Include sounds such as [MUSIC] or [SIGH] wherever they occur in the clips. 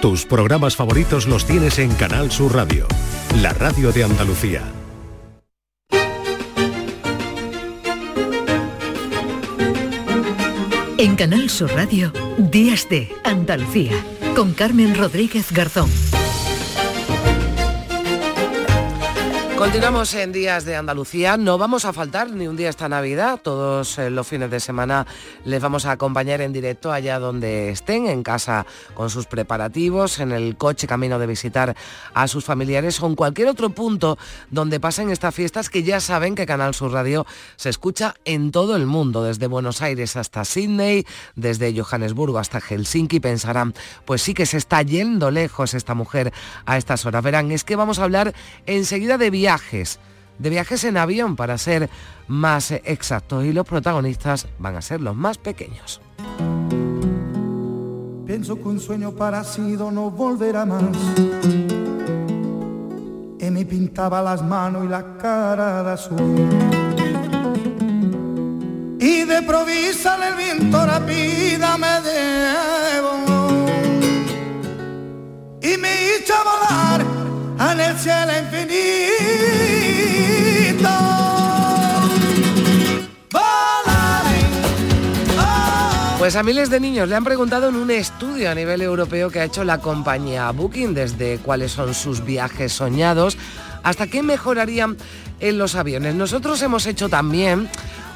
Tus programas favoritos los tienes en Canal Sur Radio, la radio de Andalucía. En Canal Sur Radio, Días de Andalucía, con Carmen Rodríguez Garzón. Continuamos en Días de Andalucía. No vamos a faltar ni un día esta Navidad. Todos eh, los fines de semana les vamos a acompañar en directo allá donde estén, en casa con sus preparativos, en el coche camino de visitar a sus familiares o en cualquier otro punto donde pasen estas fiestas que ya saben que Canal Sur Radio se escucha en todo el mundo, desde Buenos Aires hasta Sydney, desde Johannesburgo hasta Helsinki. Pensarán, pues sí que se está yendo lejos esta mujer a estas horas. Verán, es que vamos a hablar enseguida de viajes, de viajes en avión para ser más exactos y los protagonistas van a ser los más pequeños. Pienso que un sueño parecido no volverá más. Y me pintaba las manos y la cara de azul. Y de provisa el viento rápida me debo. Y me hizo volar en el cielo infinito. Pues a miles de niños le han preguntado en un estudio a nivel europeo que ha hecho la compañía Booking desde cuáles son sus viajes soñados hasta qué mejorarían en los aviones. Nosotros hemos hecho también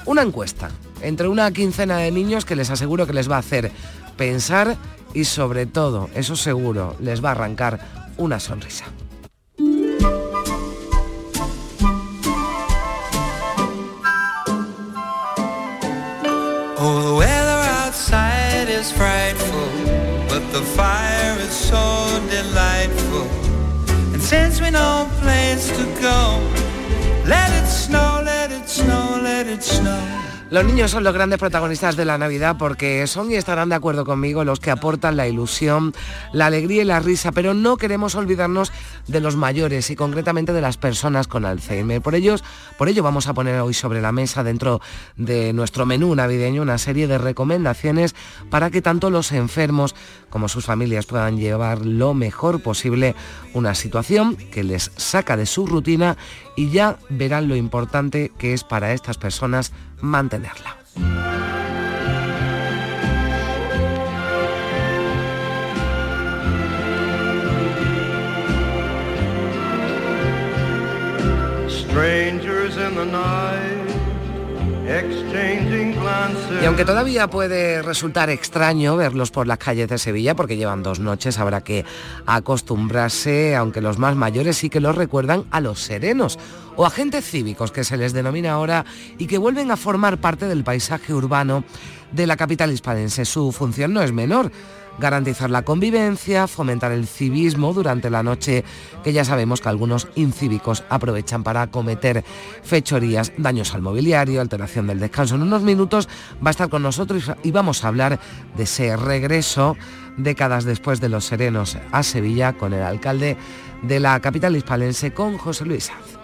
una encuesta entre una quincena de niños que les aseguro que les va a hacer pensar y sobre todo, eso seguro, les va a arrancar una sonrisa. The fire is so delightful. And since we no place to go, let it snow, let it snow, let it snow. Los niños son los grandes protagonistas de la Navidad porque son y estarán de acuerdo conmigo los que aportan la ilusión, la alegría y la risa, pero no queremos olvidarnos de los mayores y concretamente de las personas con Alzheimer. Por, ellos, por ello vamos a poner hoy sobre la mesa dentro de nuestro menú navideño una serie de recomendaciones para que tanto los enfermos como sus familias puedan llevar lo mejor posible una situación que les saca de su rutina y ya verán lo importante que es para estas personas mantenerla. Strangers in the night. Y aunque todavía puede resultar extraño verlos por las calles de Sevilla, porque llevan dos noches, habrá que acostumbrarse, aunque los más mayores sí que los recuerdan a los serenos o agentes cívicos, que se les denomina ahora, y que vuelven a formar parte del paisaje urbano de la capital hispanense. Su función no es menor garantizar la convivencia, fomentar el civismo durante la noche, que ya sabemos que algunos incívicos aprovechan para cometer fechorías, daños al mobiliario, alteración del descanso. En unos minutos va a estar con nosotros y vamos a hablar de ese regreso décadas después de los serenos a Sevilla con el alcalde de la capital hispalense, con José Luis Sanz.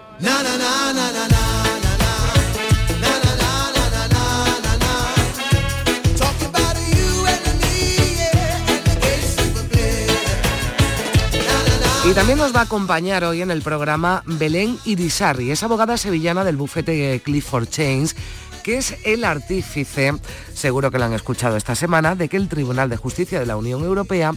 Y también nos va a acompañar hoy en el programa Belén Irisarri, es abogada sevillana del bufete Clifford Chains, que es el artífice, seguro que lo han escuchado esta semana, de que el Tribunal de Justicia de la Unión Europea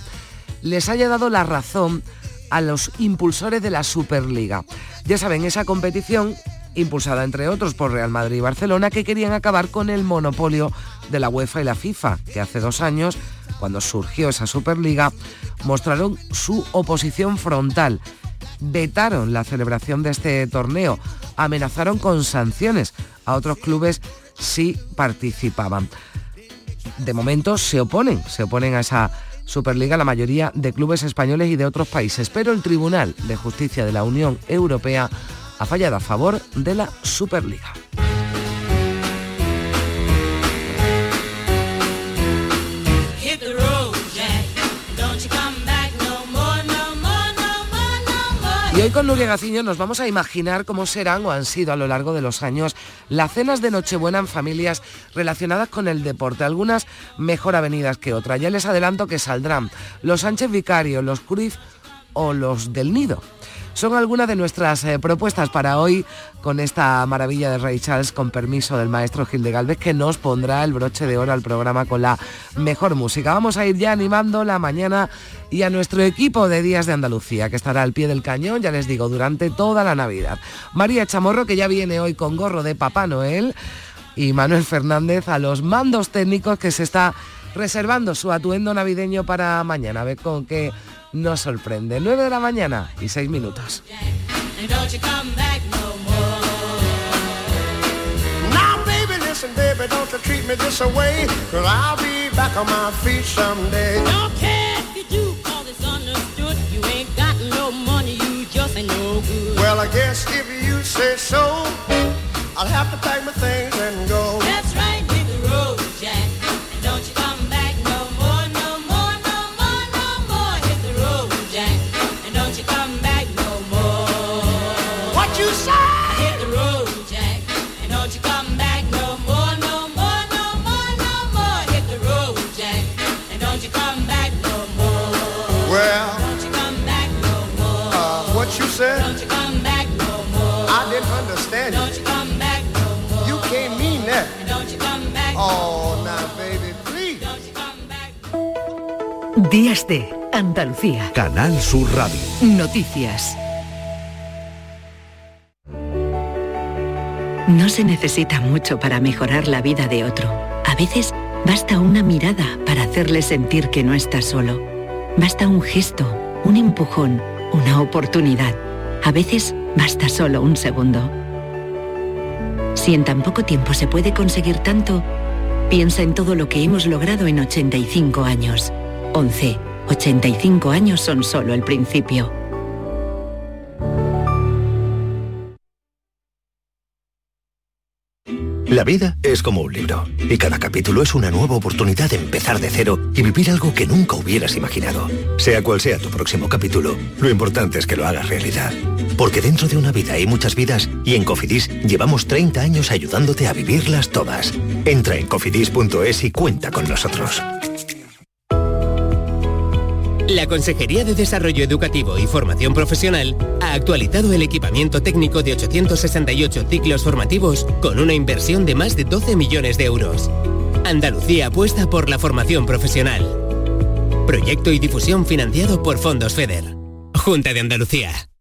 les haya dado la razón a los impulsores de la Superliga. Ya saben, esa competición impulsada entre otros por Real Madrid y Barcelona, que querían acabar con el monopolio de la UEFA y la FIFA, que hace dos años, cuando surgió esa Superliga, mostraron su oposición frontal. Vetaron la celebración de este torneo, amenazaron con sanciones a otros clubes si participaban. De momento se oponen, se oponen a esa Superliga la mayoría de clubes españoles y de otros países, pero el Tribunal de Justicia de la Unión Europea ha fallado a favor de la Superliga. Hoy con Nuria Gaciño nos vamos a imaginar cómo serán o han sido a lo largo de los años las cenas de Nochebuena en familias relacionadas con el deporte, algunas mejor avenidas que otras. Ya les adelanto que saldrán los Sánchez Vicario, los Cruz o los del Nido. Son algunas de nuestras eh, propuestas para hoy con esta maravilla de Ray Charles, con permiso del maestro Gil de Galvez, que nos pondrá el broche de oro al programa con la mejor música. Vamos a ir ya animando la mañana y a nuestro equipo de Días de Andalucía, que estará al pie del cañón, ya les digo, durante toda la Navidad. María Chamorro, que ya viene hoy con gorro de Papá Noel, y Manuel Fernández a los mandos técnicos que se está reservando su atuendo navideño para mañana. A ver con qué nos sorprende. 9 de la mañana y 6 minutos. Now, baby, listen, baby, don't you treat me this away, cause I'll be back on my feet someday. Don't care if you do, cause it's understood. You ain't got no money, you just ain't no good. Well, I guess if you say so, I'll have to pack my things and go. Días de Andalucía. Canal Sur Radio. Noticias. No se necesita mucho para mejorar la vida de otro. A veces basta una mirada para hacerle sentir que no está solo. Basta un gesto, un empujón, una oportunidad. A veces basta solo un segundo. Si en tan poco tiempo se puede conseguir tanto, piensa en todo lo que hemos logrado en 85 años. 11. 85 años son solo el principio. La vida es como un libro y cada capítulo es una nueva oportunidad de empezar de cero y vivir algo que nunca hubieras imaginado. Sea cual sea tu próximo capítulo, lo importante es que lo hagas realidad. Porque dentro de una vida hay muchas vidas y en Cofidis llevamos 30 años ayudándote a vivirlas todas. Entra en cofidis.es y cuenta con nosotros. La Consejería de Desarrollo Educativo y Formación Profesional ha actualizado el equipamiento técnico de 868 ciclos formativos con una inversión de más de 12 millones de euros. Andalucía apuesta por la formación profesional. Proyecto y difusión financiado por Fondos FEDER. Junta de Andalucía.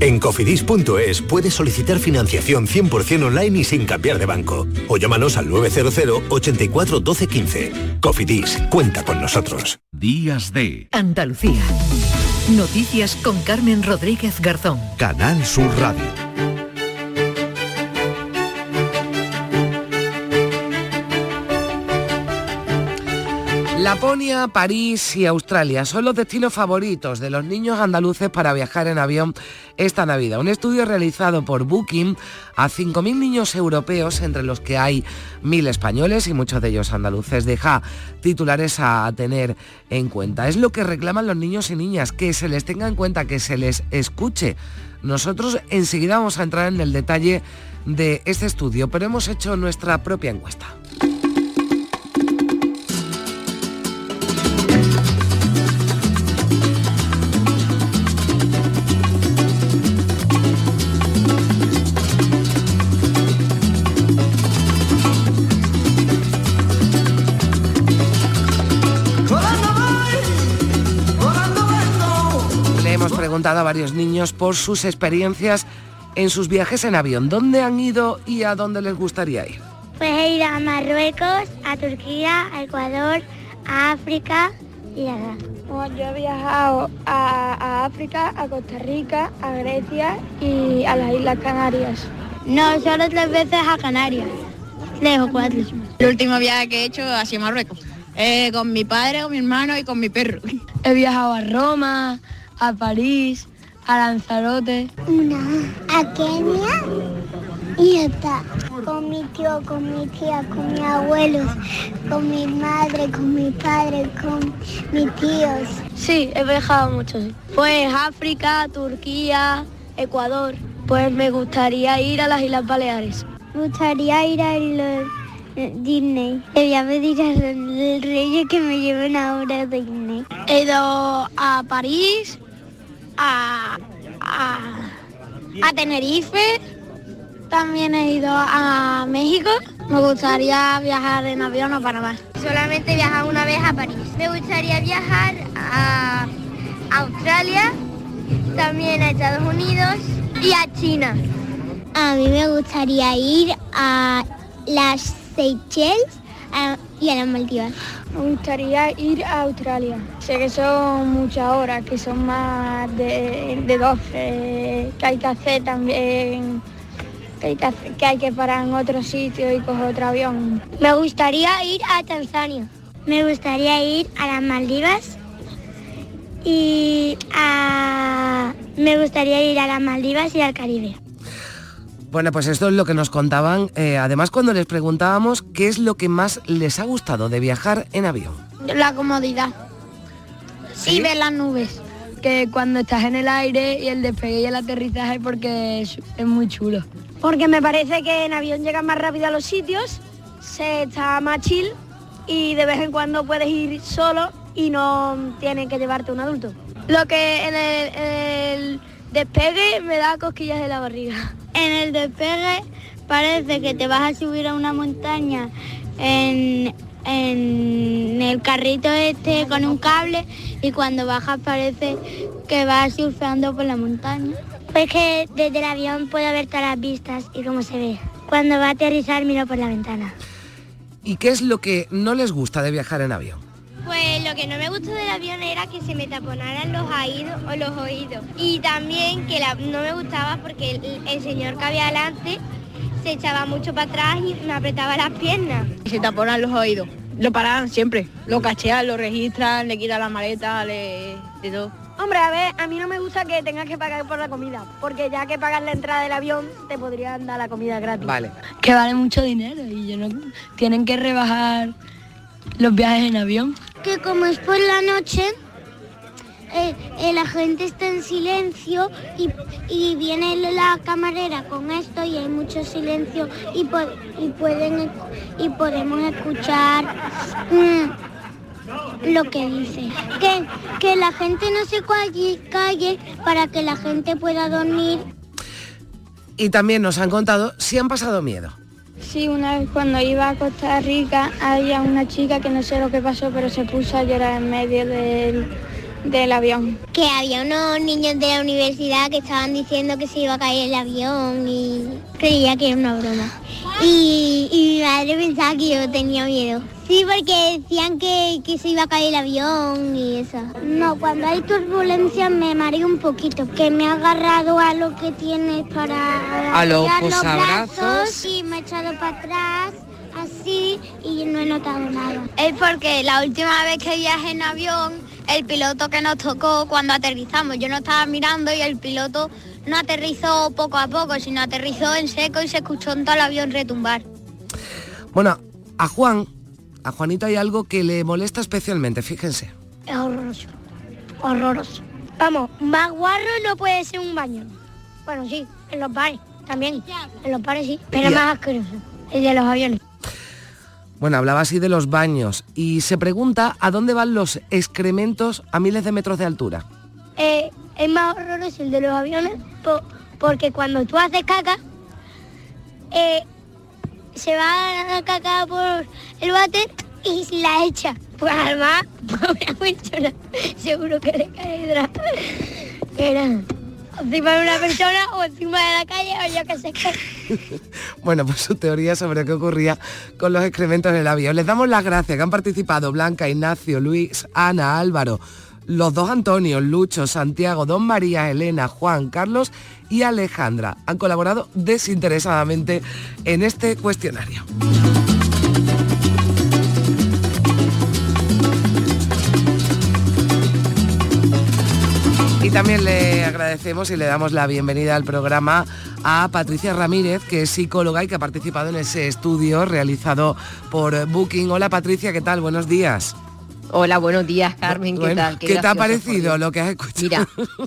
En cofidis.es puedes solicitar financiación 100% online y sin cambiar de banco. O llámanos al 900 84 12 15. Cofidis, cuenta con nosotros. Días de Andalucía. Noticias con Carmen Rodríguez Garzón. Canal Sur Radio. Laponia, París y Australia son los destinos favoritos de los niños andaluces para viajar en avión esta Navidad. Un estudio realizado por Booking a 5.000 niños europeos, entre los que hay 1.000 españoles y muchos de ellos andaluces, deja titulares a tener en cuenta. Es lo que reclaman los niños y niñas, que se les tenga en cuenta, que se les escuche. Nosotros enseguida vamos a entrar en el detalle de este estudio, pero hemos hecho nuestra propia encuesta. A varios niños por sus experiencias en sus viajes en avión. ¿Dónde han ido y a dónde les gustaría ir? Pues he ido a Marruecos, a Turquía, a Ecuador, a África y a... Bueno, yo he viajado a, a África, a Costa Rica, a Grecia y a las Islas Canarias. No, solo tres veces a Canarias. Tres o cuatro. El último viaje que he hecho ha sido a Marruecos. Eh, con mi padre, con mi hermano y con mi perro. He viajado a Roma, a París, a Lanzarote. Una a Kenia y está. Con mi tío, con mi tía, con mis abuelos, con mi madre, con mi padre, con mis tíos. Sí, he viajado mucho, sí. Pues África, Turquía, Ecuador. Pues me gustaría ir a las Islas Baleares. Me gustaría ir a los Disney. Le voy a pedir a los reyes que me lleven ahora a Disney. He ido a París, a, a, a Tenerife, también he ido a México. Me gustaría viajar en avión a Panamá. Solamente he viajado una vez a París. Me gustaría viajar a Australia, también a Estados Unidos y a China. A mí me gustaría ir a las Seychelles a- y a las Maldivas. Me gustaría ir a Australia. Sé que son muchas horas, que son más de, de 12, que hay que hacer también, que hay que, que hay que parar en otro sitio y coger otro avión. Me gustaría ir a Tanzania. Me gustaría ir a las Maldivas y a... Me gustaría ir a las Maldivas y al Caribe. Bueno, pues esto es lo que nos contaban. eh, además, cuando les preguntábamos qué es lo que más les ha gustado de viajar en avión. La comodidad. ¿Sí? Y ver las nubes. Que cuando estás en el aire y el despegue y el aterrizaje porque es, es muy chulo. Porque me parece que en avión llegas más rápido a los sitios, se está más chill y de vez en cuando puedes ir solo y no tienen que llevarte un adulto. Lo que en el, en el despegue me da cosquillas de la barriga. En el despegue parece que te vas a subir a una montaña en, en el carrito este con un cable y cuando bajas parece que vas surfeando por la montaña. Pues que desde el avión puedo ver todas las vistas y cómo se ve. Cuando va a aterrizar miro por la ventana. ¿Y qué es lo que no les gusta de viajar en avión? Pues lo que no me gustó del avión era que se me taponaran los oídos o los oídos. Y también que la- no me gustaba porque el, el señor que había delante se echaba mucho para atrás y me apretaba las piernas. Y se taponan los oídos. Lo paran siempre. Lo cachean, lo registran, le quitan la maleta, le... de todo. Hombre, a ver, a mí no me gusta que tengas que pagar por la comida, porque ya que pagas la entrada del avión, te podrían dar la comida gratis. Vale. Que vale mucho dinero y yo no, tienen que rebajar los viajes en avión. Que como es por la noche, eh, eh, la gente está en silencio y, y viene la camarera con esto y hay mucho silencio y, po- y pueden y podemos escuchar mm, lo que dice. Que, que la gente no se calle para que la gente pueda dormir. Y también nos han contado si han pasado miedo. Sí, una vez cuando iba a Costa Rica había una chica que no sé lo que pasó, pero se puso a llorar en medio del, del avión. Que había unos niños de la universidad que estaban diciendo que se iba a caer el avión y creía que era una broma. Y, y mi madre pensaba que yo tenía miedo. Sí, porque decían que, que se iba a caer el avión y eso. No, cuando hay turbulencia me mareo un poquito, que me ha agarrado a lo que tienes para A los los brazos y me he echado para atrás así y no he notado nada. Es porque la última vez que viajé en avión, el piloto que nos tocó cuando aterrizamos, yo no estaba mirando y el piloto no aterrizó poco a poco, sino aterrizó en seco y se escuchó en todo el avión retumbar. Bueno, a Juan, a Juanito hay algo que le molesta especialmente, fíjense. Es horroroso, horroroso. Vamos, más guarro no puede ser un baño. Bueno, sí, en los bares también. En los bares sí, pero más asqueroso. El de los aviones. Bueno, hablaba así de los baños y se pregunta a dónde van los excrementos a miles de metros de altura. Eh, es más horroroso el de los aviones po- porque cuando tú haces caca, eh, se va la caca por el váter y la echa. Pues además, [LAUGHS] pobre seguro que le cae hidra- que era encima de una persona o encima de la calle o yo que sé qué. [LAUGHS] Bueno, pues su teoría sobre qué ocurría con los excrementos en el avión. Les damos las gracias que han participado Blanca, Ignacio, Luis, Ana, Álvaro, los dos Antonios, Lucho, Santiago, Don María, Elena, Juan, Carlos y Alejandra. Han colaborado desinteresadamente en este cuestionario. Y también le agradecemos y le damos la bienvenida al programa a Patricia Ramírez, que es psicóloga y que ha participado en ese estudio realizado por Booking. Hola Patricia, ¿qué tal? Buenos días. Hola, buenos días, Carmen. ¿Qué Bueno, tal? ¿Qué, te ha parecido lo que has escuchado? Mira,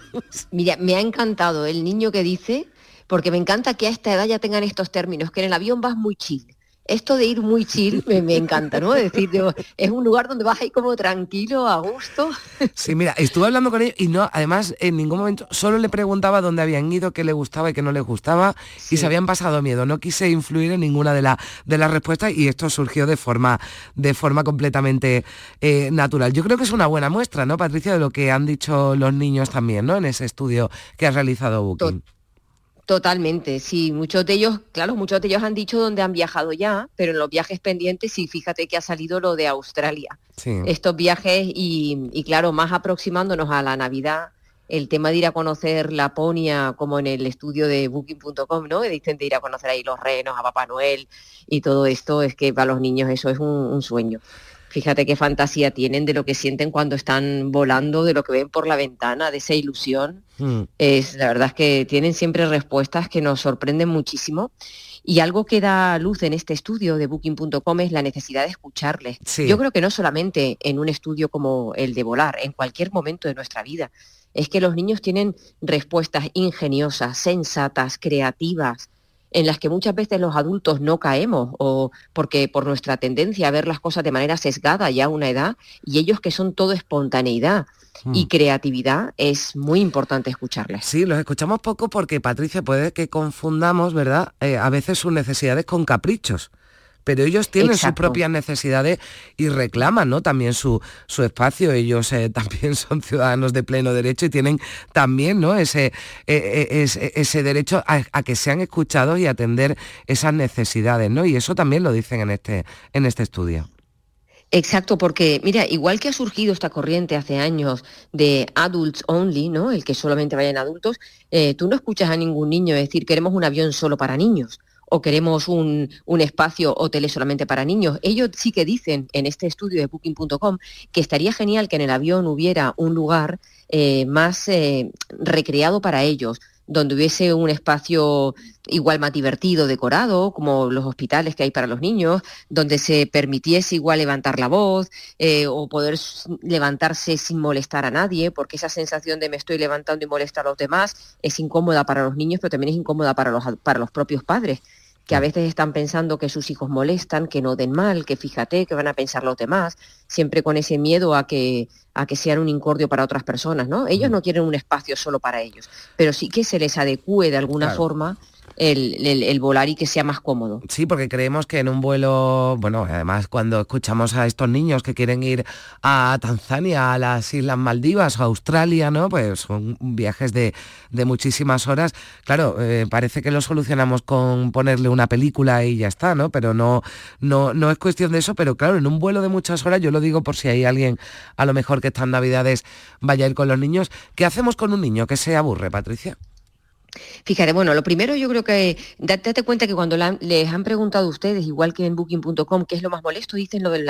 Mira, me ha encantado el niño que dice, porque me encanta que a esta edad ya tengan estos términos, que en el avión vas muy chill. Esto de ir muy chill me, me encanta, ¿no? Es decir, digo, es un lugar donde vas ahí como tranquilo, a gusto. Sí, mira, estuve hablando con ellos y no, además en ningún momento solo le preguntaba dónde habían ido, qué les gustaba y qué no les gustaba y se habían pasado miedo. No quise influir en ninguna de, la- de las respuestas y esto surgió de forma, de forma completamente eh, natural. Yo creo que es una buena muestra, ¿no, Patricia, de lo que han dicho los niños también, ¿no? En ese estudio que has realizado Booking. Totalmente, sí, muchos de ellos, claro, muchos de ellos han dicho dónde han viajado ya, pero en los viajes pendientes sí, fíjate que ha salido lo de Australia. Sí. Estos viajes y, y claro, más aproximándonos a la Navidad, el tema de ir a conocer Laponia, como en el estudio de booking.com, ¿no? Dicen de ir a conocer ahí los renos, a Papá Noel y todo esto, es que para los niños eso es un, un sueño. Fíjate qué fantasía tienen de lo que sienten cuando están volando, de lo que ven por la ventana, de esa ilusión. Mm. Es, la verdad es que tienen siempre respuestas que nos sorprenden muchísimo. Y algo que da luz en este estudio de booking.com es la necesidad de escucharles. Sí. Yo creo que no solamente en un estudio como el de volar, en cualquier momento de nuestra vida. Es que los niños tienen respuestas ingeniosas, sensatas, creativas, en las que muchas veces los adultos no caemos o porque por nuestra tendencia a ver las cosas de manera sesgada ya a una edad y ellos que son todo espontaneidad y Mm. creatividad es muy importante escucharles. Sí, los escuchamos poco porque, Patricia, puede que confundamos, ¿verdad? Eh, a veces sus necesidades con caprichos. Pero ellos tienen sus propias necesidades y reclaman ¿no? también su, su espacio. Ellos eh, [LAUGHS] también son ciudadanos de pleno derecho y tienen también ¿no? ese, eh, eh, ese, ese derecho a, a que sean escuchados y atender esas necesidades. ¿no? Y eso también lo dicen en este, en este estudio. Exacto, porque mira, igual que ha surgido esta corriente hace años de adults only, ¿no? El que solamente vayan adultos, eh, tú no escuchas a ningún niño decir queremos un avión solo para niños o queremos un, un espacio hotel solamente para niños. Ellos sí que dicen en este estudio de booking.com que estaría genial que en el avión hubiera un lugar eh, más eh, recreado para ellos, donde hubiese un espacio igual más divertido, decorado, como los hospitales que hay para los niños, donde se permitiese igual levantar la voz eh, o poder levantarse sin molestar a nadie, porque esa sensación de me estoy levantando y molestar a los demás es incómoda para los niños, pero también es incómoda para los, para los propios padres que a veces están pensando que sus hijos molestan, que no den mal, que fíjate, que van a pensar los demás, siempre con ese miedo a que, a que sean un incordio para otras personas, ¿no? Ellos no quieren un espacio solo para ellos, pero sí que se les adecue de alguna Claro. forma el, el- volar y que sea más cómodo. Sí, porque creemos que en un vuelo, bueno, además cuando escuchamos a estos niños que quieren ir a Tanzania, a las Islas Maldivas o a Australia, ¿no? Pues son viajes de, de muchísimas horas. Claro, eh, parece que lo solucionamos con ponerle una película y ya está, ¿no? Pero no, no, no es cuestión de eso, pero claro, en un vuelo de muchas horas, yo lo digo por si hay alguien a lo mejor que estas navidades vaya a ir con los niños. ¿Qué hacemos con un niño que se aburre, Patricia? Fíjate, bueno, lo primero yo creo que date, cuenta que cuando les han preguntado a ustedes, igual que en booking.com, qué es lo más molesto, dicen lo del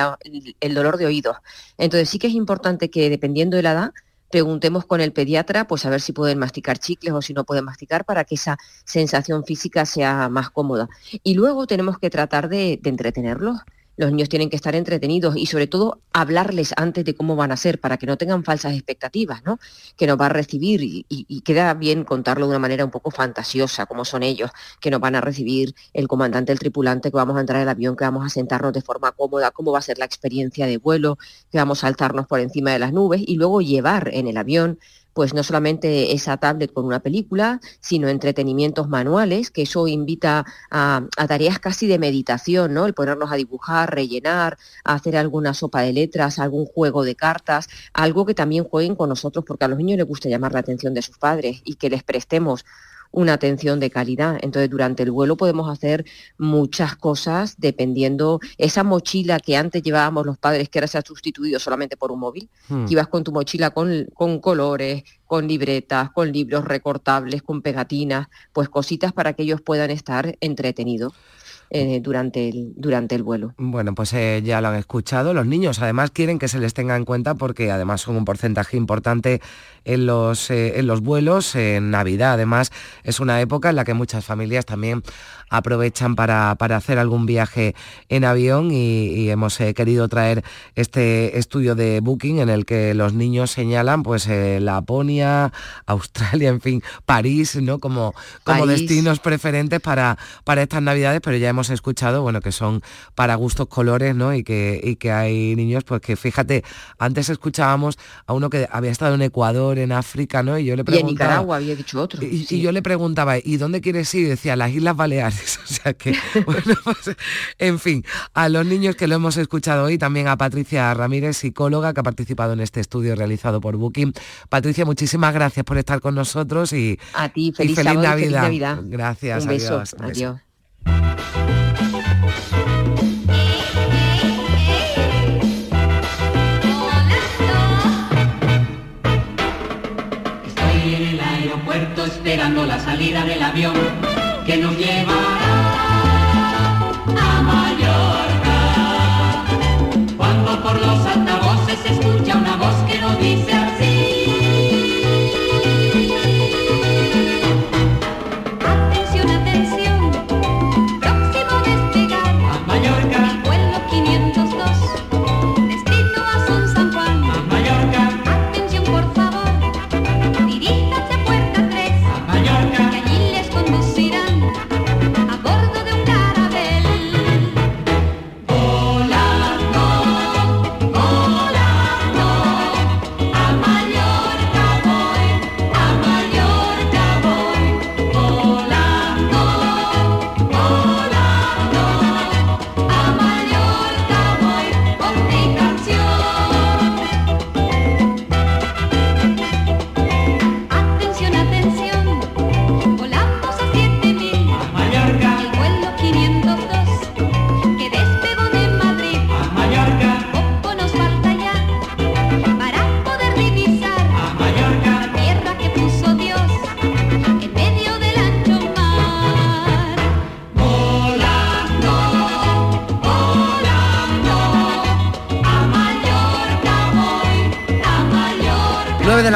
dolor de oídos. Entonces sí que es importante que dependiendo de la edad, preguntemos con el pediatra, pues a ver si pueden masticar chicles o si no pueden masticar para que esa sensación física sea más cómoda. Y luego tenemos que tratar de entretenerlos. Los niños tienen que estar entretenidos y sobre todo hablarles antes de cómo van a ser para que no tengan falsas expectativas, ¿no? Que nos va a recibir y, queda bien contarlo de una manera un poco fantasiosa, como son ellos, que nos van a recibir el comandante, el tripulante, que vamos a entrar al avión, que vamos a sentarnos de forma cómoda, cómo va a ser la experiencia de vuelo, que vamos a alzarnos por encima de las nubes y luego llevar en el avión pues no solamente esa tablet con una película, sino entretenimientos manuales, que eso invita a, a tareas casi de meditación, ¿no? El ponernos a dibujar, rellenar, a hacer alguna sopa de letras, algún juego de cartas, algo que también jueguen con nosotros, porque a los niños les gusta llamar la atención de sus padres y que les prestemos una atención de calidad. Entonces, durante el vuelo podemos hacer muchas cosas dependiendo esa mochila que antes llevábamos los padres, que ahora se ha sustituido solamente por un móvil, Hmm. que ibas con tu mochila con, con colores, con libretas, con libros recortables, con pegatinas, pues cositas para que ellos puedan estar entretenidos. Eh, durante, el, durante el vuelo. Bueno, pues eh, ya lo han escuchado. Los niños además quieren que se les tenga en cuenta porque además son un porcentaje importante en los, eh, en los vuelos. En Navidad además es una época en la que muchas familias también aprovechan para, para hacer algún viaje en avión y, y hemos querido traer este estudio de Booking en el que los niños señalan pues Laponia, Australia, en fin, París, ¿no? Como, como París. destinos preferentes para, para estas navidades, pero ya hemos escuchado, bueno, que son para gustos colores, ¿no? Y que, y que hay niños, pues que fíjate, antes escuchábamos a uno que había estado en Ecuador, en África, ¿no? Y yo le Y en preguntaba. Nicaragua había dicho otro. Y, y yo le preguntaba, ¿y dónde quieres ir? Y decía, las Islas Baleares. [LAUGHS] O sea que, [LAUGHS] bueno, pues, en fin, a los niños que lo hemos escuchado hoy, también a Patricia Ramírez, psicóloga, que ha participado en este estudio realizado por Booking. Patricia, muchísimas gracias por estar con nosotros y, A ti, y feliz, sábado y Navidad. feliz Navidad. Gracias, Un beso. adiós. Adiós. Estoy en el aeropuerto esperando la salida del avión que nos llevará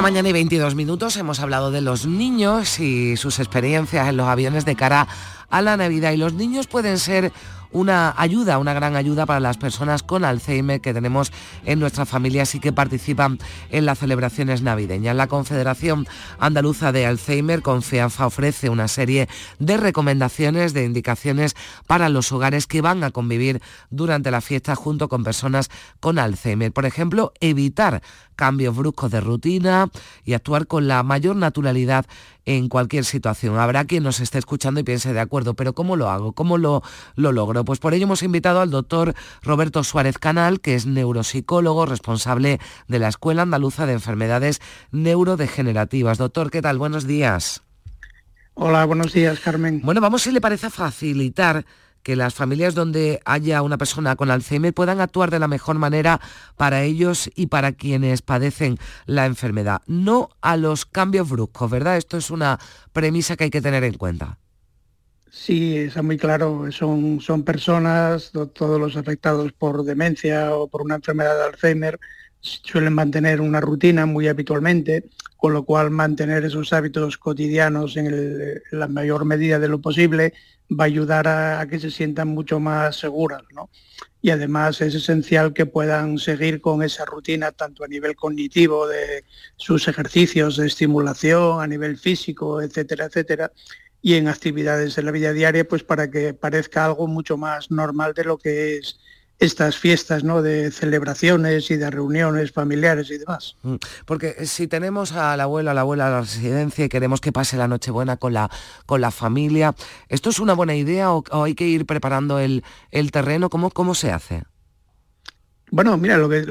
mañana y 22 minutos hemos hablado de los niños y sus experiencias en los aviones de cara a la Navidad y los niños pueden ser una ayuda, una gran ayuda para las personas con Alzheimer que tenemos en nuestras familias y que participan en las celebraciones navideñas. La Confederación Andaluza de Alzheimer, Confianza, ofrece una serie de recomendaciones, de indicaciones para los hogares que van a convivir durante la fiesta junto con personas con Alzheimer. Por ejemplo, evitar cambios bruscos de rutina y actuar con la mayor naturalidad en cualquier situación. Habrá quien nos esté escuchando y piense de acuerdo, pero ¿cómo lo hago? ¿Cómo lo, lo logro? Pues por ello hemos invitado al doctor Roberto Suárez Canal, que es neuropsicólogo, responsable de la Escuela Andaluza de Enfermedades Neurodegenerativas. Doctor, ¿qué tal? Buenos días. Hola, buenos días, Carmen. Bueno, vamos si le parece a facilitar que las familias donde haya una persona con Alzheimer puedan actuar de la mejor manera para ellos y para quienes padecen la enfermedad. No a los cambios bruscos, ¿verdad? Esto es una premisa que hay que tener en cuenta. Sí, está muy claro. Son, son personas, to- todos los afectados por demencia o por una enfermedad de Alzheimer, suelen mantener una rutina muy habitualmente, con lo cual mantener esos hábitos cotidianos en, la mayor medida de lo posible va a ayudar a, a que se sientan mucho más seguras, ¿no? Y además es esencial que puedan seguir con esa rutina tanto a nivel cognitivo de sus ejercicios de estimulación, a nivel físico, etcétera, etcétera, y en actividades de la vida diaria, pues para que parezca algo mucho más normal de lo que es estas fiestas, ¿no? De celebraciones y de reuniones familiares y demás. Mm, Porque si tenemos al abuelo, a la abuela a la residencia y queremos que pase la Nochebuena con la, con la familia, ¿esto es una buena idea o, o hay que ir preparando el, el terreno? ¿Cómo, ¿Cómo se hace? Bueno, mira, lo que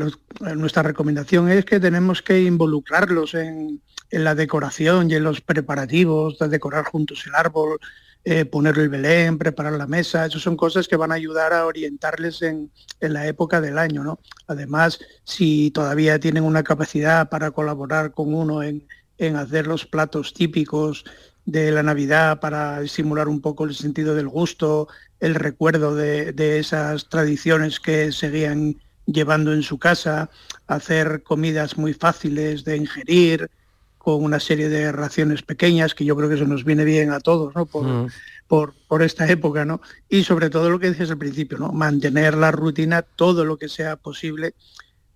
nuestra recomendación es que tenemos que involucrarlos en, en la decoración y en los preparativos, de decorar juntos el árbol, eh, poner el Belén, preparar la mesa, eso son cosas que van a ayudar a orientarles en, en la época del año, ¿no? Además, si todavía tienen una capacidad para colaborar con uno en, en hacer los platos típicos de la Navidad para simular un poco el sentido del gusto, el recuerdo de, de esas tradiciones que seguían llevando en su casa, hacer comidas muy fáciles de ingerir, con una serie de raciones pequeñas, que yo creo que eso nos viene bien a todos, ¿no? Por, Mm. por, por esta época, ¿no? Y sobre todo lo que decías al principio, ¿no? Mantener la rutina todo lo que sea posible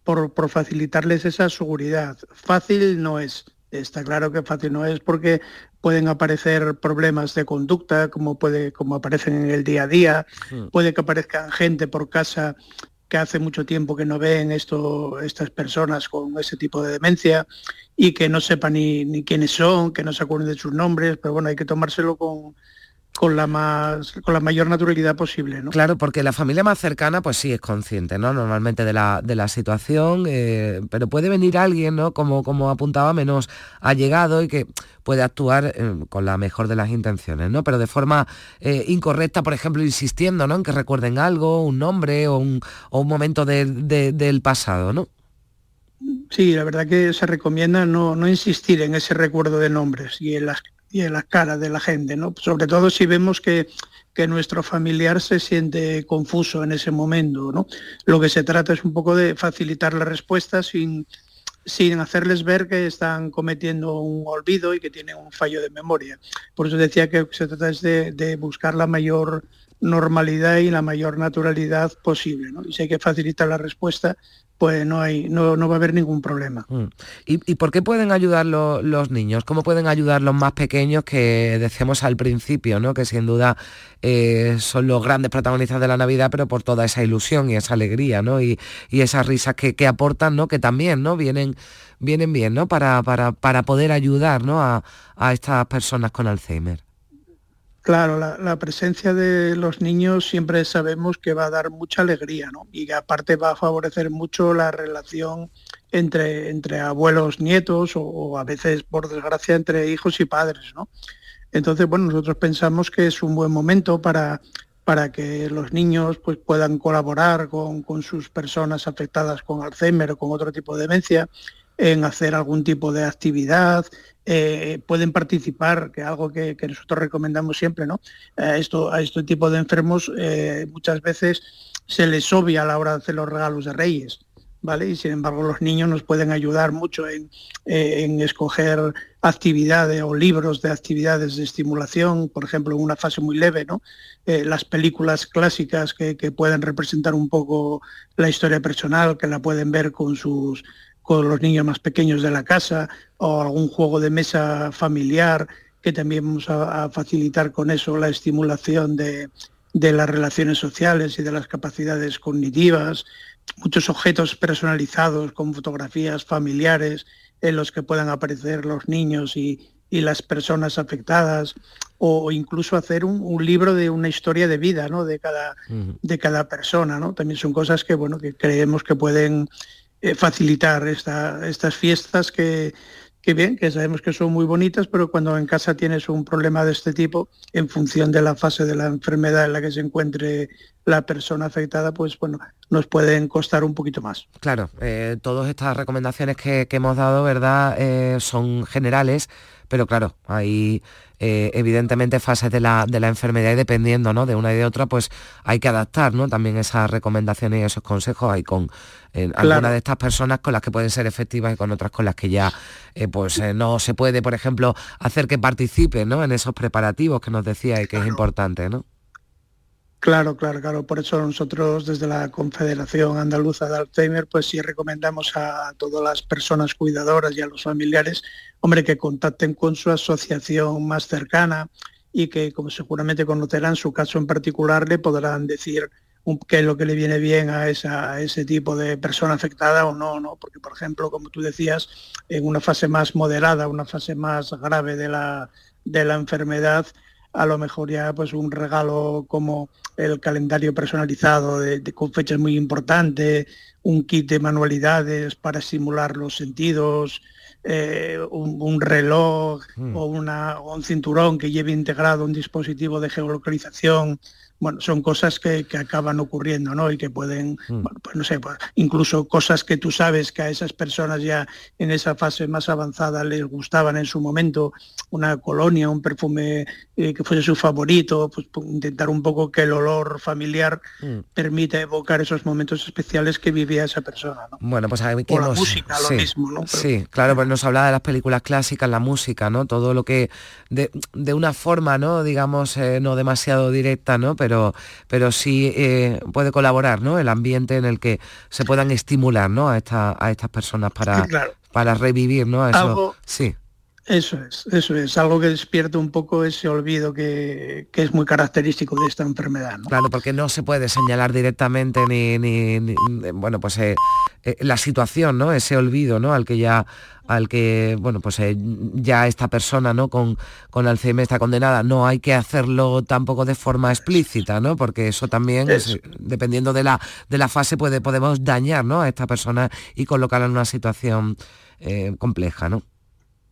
por, por facilitarles esa seguridad. Fácil no es, está claro que fácil no es porque pueden aparecer problemas de conducta, como puede, como aparecen en el día a día, Mm. puede que aparezcan gente por casa que hace mucho tiempo que no ven esto, estas personas con ese tipo de demencia y que no sepan ni, ni quiénes son, que no se acuerden de sus nombres, pero bueno, hay que tomárselo con, con la más con la mayor naturalidad posible, ¿no? Claro, porque la familia más cercana, pues sí es consciente, ¿no? Normalmente de la, de la situación, eh, pero puede venir alguien, ¿no? Como, como apuntaba, menos allegado y que puede actuar eh, con la mejor de las intenciones, ¿no? Pero de forma eh, incorrecta, por ejemplo, insistiendo, ¿no? En que recuerden algo, un nombre o un, o un momento de- de- del pasado, ¿no? Sí, la verdad que se recomienda no, no insistir en ese recuerdo de nombres y en las y en las caras de la gente, ¿no? Sobre todo si vemos que, que nuestro familiar se siente confuso en ese momento, ¿no? Lo que se trata es un poco de facilitar la respuesta sin, sin hacerles ver que están cometiendo un olvido y que tienen un fallo de memoria. Por eso decía que se trata es de, de buscar la mayor normalidad y la mayor naturalidad posible, ¿no? Y si hay que facilitar la respuesta, pues no hay, no, no va a haber ningún problema. Mm. ¿Y, y por qué pueden ayudar lo- los niños? ¿Cómo pueden ayudar los más pequeños que decíamos al principio, ¿no? que sin duda eh, son los grandes protagonistas de la Navidad, pero por toda esa ilusión y esa alegría ¿no? y, y esas risas que, que aportan, ¿no? que también ¿no? vienen, vienen bien ¿no? para, para, para poder ayudar ¿no? a, a estas personas con Alzheimer? Claro, la, presencia de los niños siempre sabemos que va a dar mucha alegría, ¿no? Y que aparte va a favorecer mucho la relación entre, entre abuelos, nietos o, o a veces, por desgracia, entre hijos y padres, ¿no? Entonces, bueno, nosotros pensamos que es un buen momento para, para que los niños pues, puedan colaborar con, con sus personas afectadas con Alzheimer o con otro tipo de demencia en hacer algún tipo de actividad, eh, pueden participar, que es algo que, nosotros recomendamos siempre, ¿no? A esto, a este tipo de enfermos eh, muchas veces se les obvia a la hora de hacer los regalos de Reyes, ¿vale? Y sin embargo los niños nos pueden ayudar mucho en, eh, en escoger actividades o libros de actividades de estimulación, por ejemplo, en una fase muy leve, ¿no? Las películas clásicas que, que pueden representar un poco la historia personal, que la pueden ver con sus con los niños más pequeños de la casa o algún juego de mesa familiar que también vamos a, a facilitar con eso la estimulación de, de las relaciones sociales y de las capacidades cognitivas, muchos objetos personalizados con fotografías familiares en los que puedan aparecer los niños y, y las personas afectadas o incluso hacer un, un libro de una historia de vida ¿no? de, cada, de cada persona. ¿no? También son cosas que, bueno, que creemos que pueden eh, facilitar esta- estas fiestas que, que bien, que sabemos que son muy bonitas, pero cuando en casa tienes un problema de este tipo, en función de la fase de la enfermedad en la que se encuentre la persona afectada, pues bueno, nos pueden costar un poquito más. Claro, eh, todas estas recomendaciones que, que hemos dado, ¿verdad?, Eh, son generales, pero claro, hay eh, evidentemente fases de la, de la enfermedad y dependiendo ¿no? de una y de otra, pues hay que adaptar ¿no? también esas recomendaciones y esos consejos. Hay con eh, Claro. algunas de estas personas con las que pueden ser efectivas y con otras con las que ya eh, pues eh, no se puede, por ejemplo, hacer que participen ¿no? en esos preparativos que nos decía y que es importante, ¿no? Claro, claro, claro. Por eso nosotros desde la Confederación Andaluza de Alzheimer, pues sí recomendamos a todas las personas cuidadoras y a los familiares, hombre, que contacten con su asociación más cercana y que, como seguramente conocerán su caso en particular, le podrán decir qué es lo que le viene bien a, a ese tipo de persona afectada o no, ¿no? Porque, por ejemplo, como tú decías, en una fase más moderada, una fase más grave de la, de la enfermedad, a lo mejor ya pues un regalo como el calendario personalizado de, de- con fechas muy importantes, un kit de manualidades para estimular los sentidos, eh, un, un reloj Mm. o, una, o un cinturón que lleve integrado un dispositivo de geolocalización bueno, son cosas que, que acaban ocurriendo, ¿no? Y que pueden, bueno, pues no sé, pues, incluso cosas que tú sabes que a esas personas ya en esa fase más avanzada les gustaban en su momento, una colonia, un perfume eh, que fuese su favorito, pues pues, intentar un poco que el olor familiar Mm. permita evocar esos momentos especiales que vivía esa persona, ¿no? Bueno, pues hay que O la nos- música, lo sí, mismo, ¿no? Pero- Sí, claro, pues nos hablaba de las películas clásicas, la música, ¿no? Todo lo que de, de una forma, ¿no? Digamos, eh, no demasiado directa, ¿no? Pero, pero sí eh, puede colaborar, ¿no? El ambiente en el que se puedan estimular, ¿no? A, esta, a estas personas para, [LAUGHS] claro. para revivir, ¿no? Eso, sí. Eso es, eso es, algo que despierta un poco ese olvido que, que es muy característico de esta enfermedad, ¿no? Claro, porque no se puede señalar directamente ni, ni- ni- bueno, pues eh, eh, la situación, ¿no? Ese olvido, ¿no? Al que ya, al que, bueno, pues eh, ya esta persona, ¿no? Con, con Alzheimer está condenada. No hay que hacerlo tampoco de forma explícita, ¿no? Porque eso también, es, dependiendo de la, de la fase, puede, podemos dañar, ¿no? A esta persona y colocarla en una situación eh, compleja, ¿no?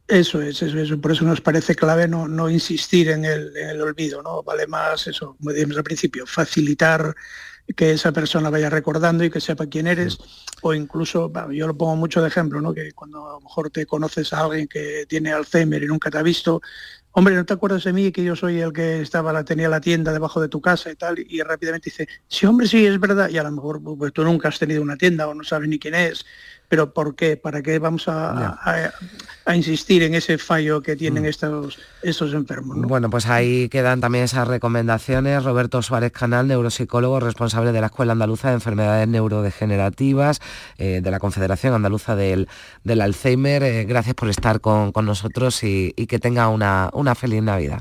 Eso es, eso es, por eso nos parece clave no, no insistir en el, en el olvido, ¿no? Vale más eso, como dijimos al principio, facilitar que esa persona vaya recordando y que sepa quién eres, o incluso, yo lo pongo mucho de ejemplo, ¿no? Que cuando a lo mejor te conoces a alguien que tiene Alzheimer y nunca te ha visto, hombre, ¿no te acuerdas de mí que yo soy el que estaba, la, tenía la tienda debajo de tu casa y tal? Y rápidamente dice, sí, hombre, sí, es verdad, y a lo mejor pues, tú nunca has tenido una tienda o no sabes ni quién es, pero ¿por qué? ¿Para qué vamos a, a- a insistir en ese fallo que tienen estos, estos enfermos? ¿no? Bueno, pues ahí quedan también esas recomendaciones. Roberto Suárez Canal, neuropsicólogo, responsable de la Escuela Andaluza de Enfermedades Neurodegenerativas, eh, de la Confederación Andaluza del, del Alzheimer. Eh, gracias por estar con, con nosotros y, y que tenga una, una feliz Navidad.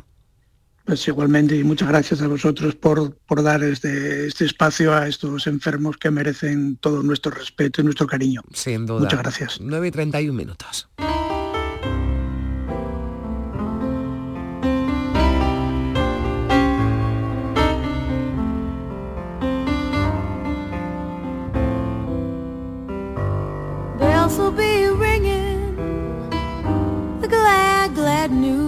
Pues igualmente y muchas gracias a vosotros por, por dar este, este espacio a estos enfermos que merecen todo nuestro respeto y nuestro cariño. Sin duda. Muchas gracias. 9 y 31 minutos. Bells will be ringing the glad, glad news.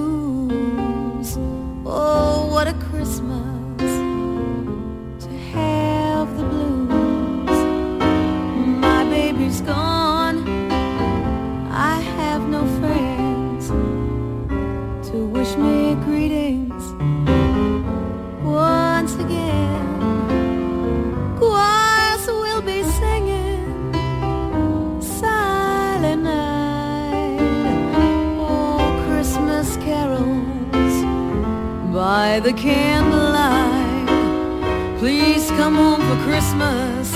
Once again. Choirs will be singing silent night. Oh, Christmas carols by the candlelight. Please come home for Christmas.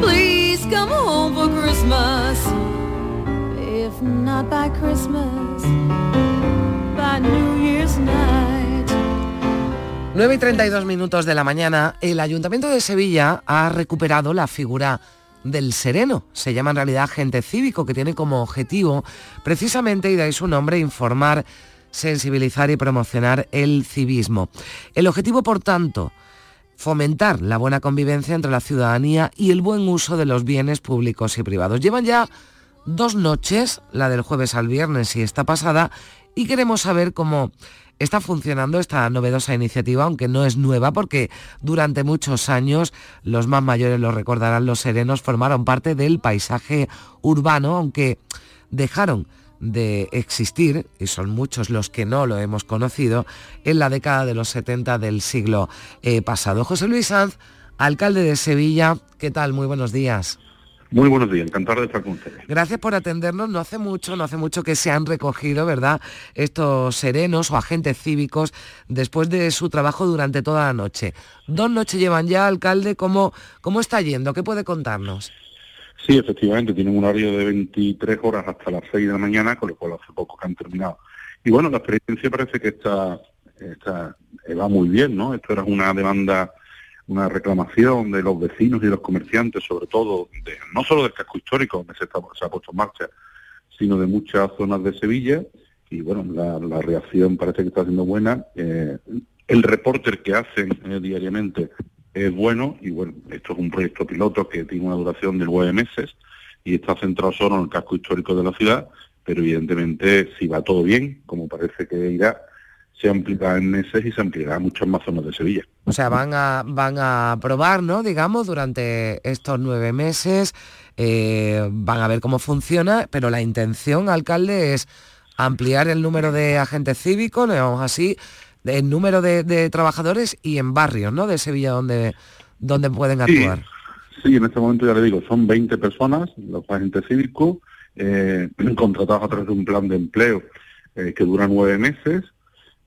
Please come home for Christmas. If not by Christmas, by New Year's night. 9 y 32 minutos de la mañana, el Ayuntamiento de Sevilla ha recuperado la figura del sereno. Se llama en realidad agente cívico, que tiene como objetivo precisamente, y de su nombre, informar, sensibilizar y promocionar el civismo. El objetivo, por tanto, fomentar la buena convivencia entre la ciudadanía y el buen uso de los bienes públicos y privados. Llevan ya dos noches, la del jueves al viernes y esta pasada, y queremos saber cómo está funcionando esta novedosa iniciativa, aunque no es nueva porque durante muchos años, los más mayores lo recordarán, los serenos formaron parte del paisaje urbano, aunque dejaron de existir, y son muchos los que no lo hemos conocido, en la década de los 70 del siglo eh, pasado. José Luis Sanz, alcalde de Sevilla, ¿qué tal? Muy buenos días. Muy buenos días, encantado de estar con ustedes. Gracias por atendernos. No hace mucho, no hace mucho que se han recogido, ¿verdad? Estos serenos o agentes cívicos después de su trabajo durante toda la noche. Dos noches llevan ya, alcalde. ¿Cómo, cómo está yendo? ¿Qué puede contarnos? Sí, efectivamente, tienen un horario de 23 horas hasta las 6 de la mañana, con lo cual hace poco que han terminado. Y bueno, la experiencia parece que está, está eh, va muy bien, ¿no? Esto era una demanda, una reclamación de los vecinos y de los comerciantes, sobre todo, de, no solo del casco histórico, donde se, ha puesto en marcha, sino de muchas zonas de Sevilla. Y bueno, la, la reacción parece que está siendo buena. Eh, el reporter que hacen eh, diariamente es bueno y bueno, esto es un proyecto piloto que tiene una duración de nueve meses y está centrado solo en el casco histórico de la ciudad, pero evidentemente si va todo bien, como parece que irá, se ampliará en meses y se ampliará a muchas más zonas de Sevilla. O sea, van a, van a probar, ¿no? Digamos, durante estos nueve meses, eh, van a ver cómo funciona, pero la intención, alcalde, es ampliar el número de agentes cívicos, digamos así, el número de, de trabajadores y en barrios, ¿no? De Sevilla donde, donde pueden Sí, actuar. Sí, en este momento ya le digo, son 20 personas, los agentes cívicos, eh, [CLEARS THROAT] contratados a través de un plan de empleo eh, que dura nueve meses,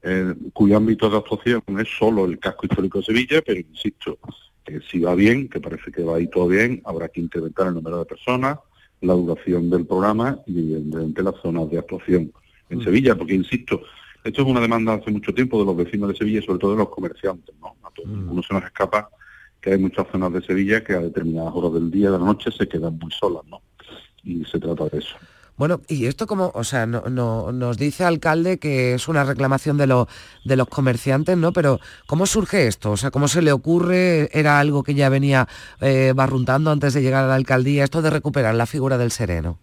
eh, cuyo ámbito de actuación es solo el casco histórico de Sevilla, pero insisto, que si va bien, que parece que va ahí todo bien, habrá que incrementar el número de personas, la duración del programa y evidentemente las zonas de actuación en Sevilla, porque insisto, esto es una demanda hace mucho tiempo de los vecinos de Sevilla y sobre todo de los comerciantes, ¿no? A todos, ninguno se nos escapa que hay muchas zonas de Sevilla que a determinadas horas del día y de la noche se quedan muy solas, ¿no? Y se trata de eso. Bueno, y esto como, o sea, no, no- nos dice alcalde que es una reclamación de, los de los comerciantes, ¿no? Pero ¿cómo surge esto? O sea, ¿cómo se le ocurre? ¿Era algo que ya venía eh, barruntando antes de llegar a la alcaldía? Esto de recuperar la figura del sereno.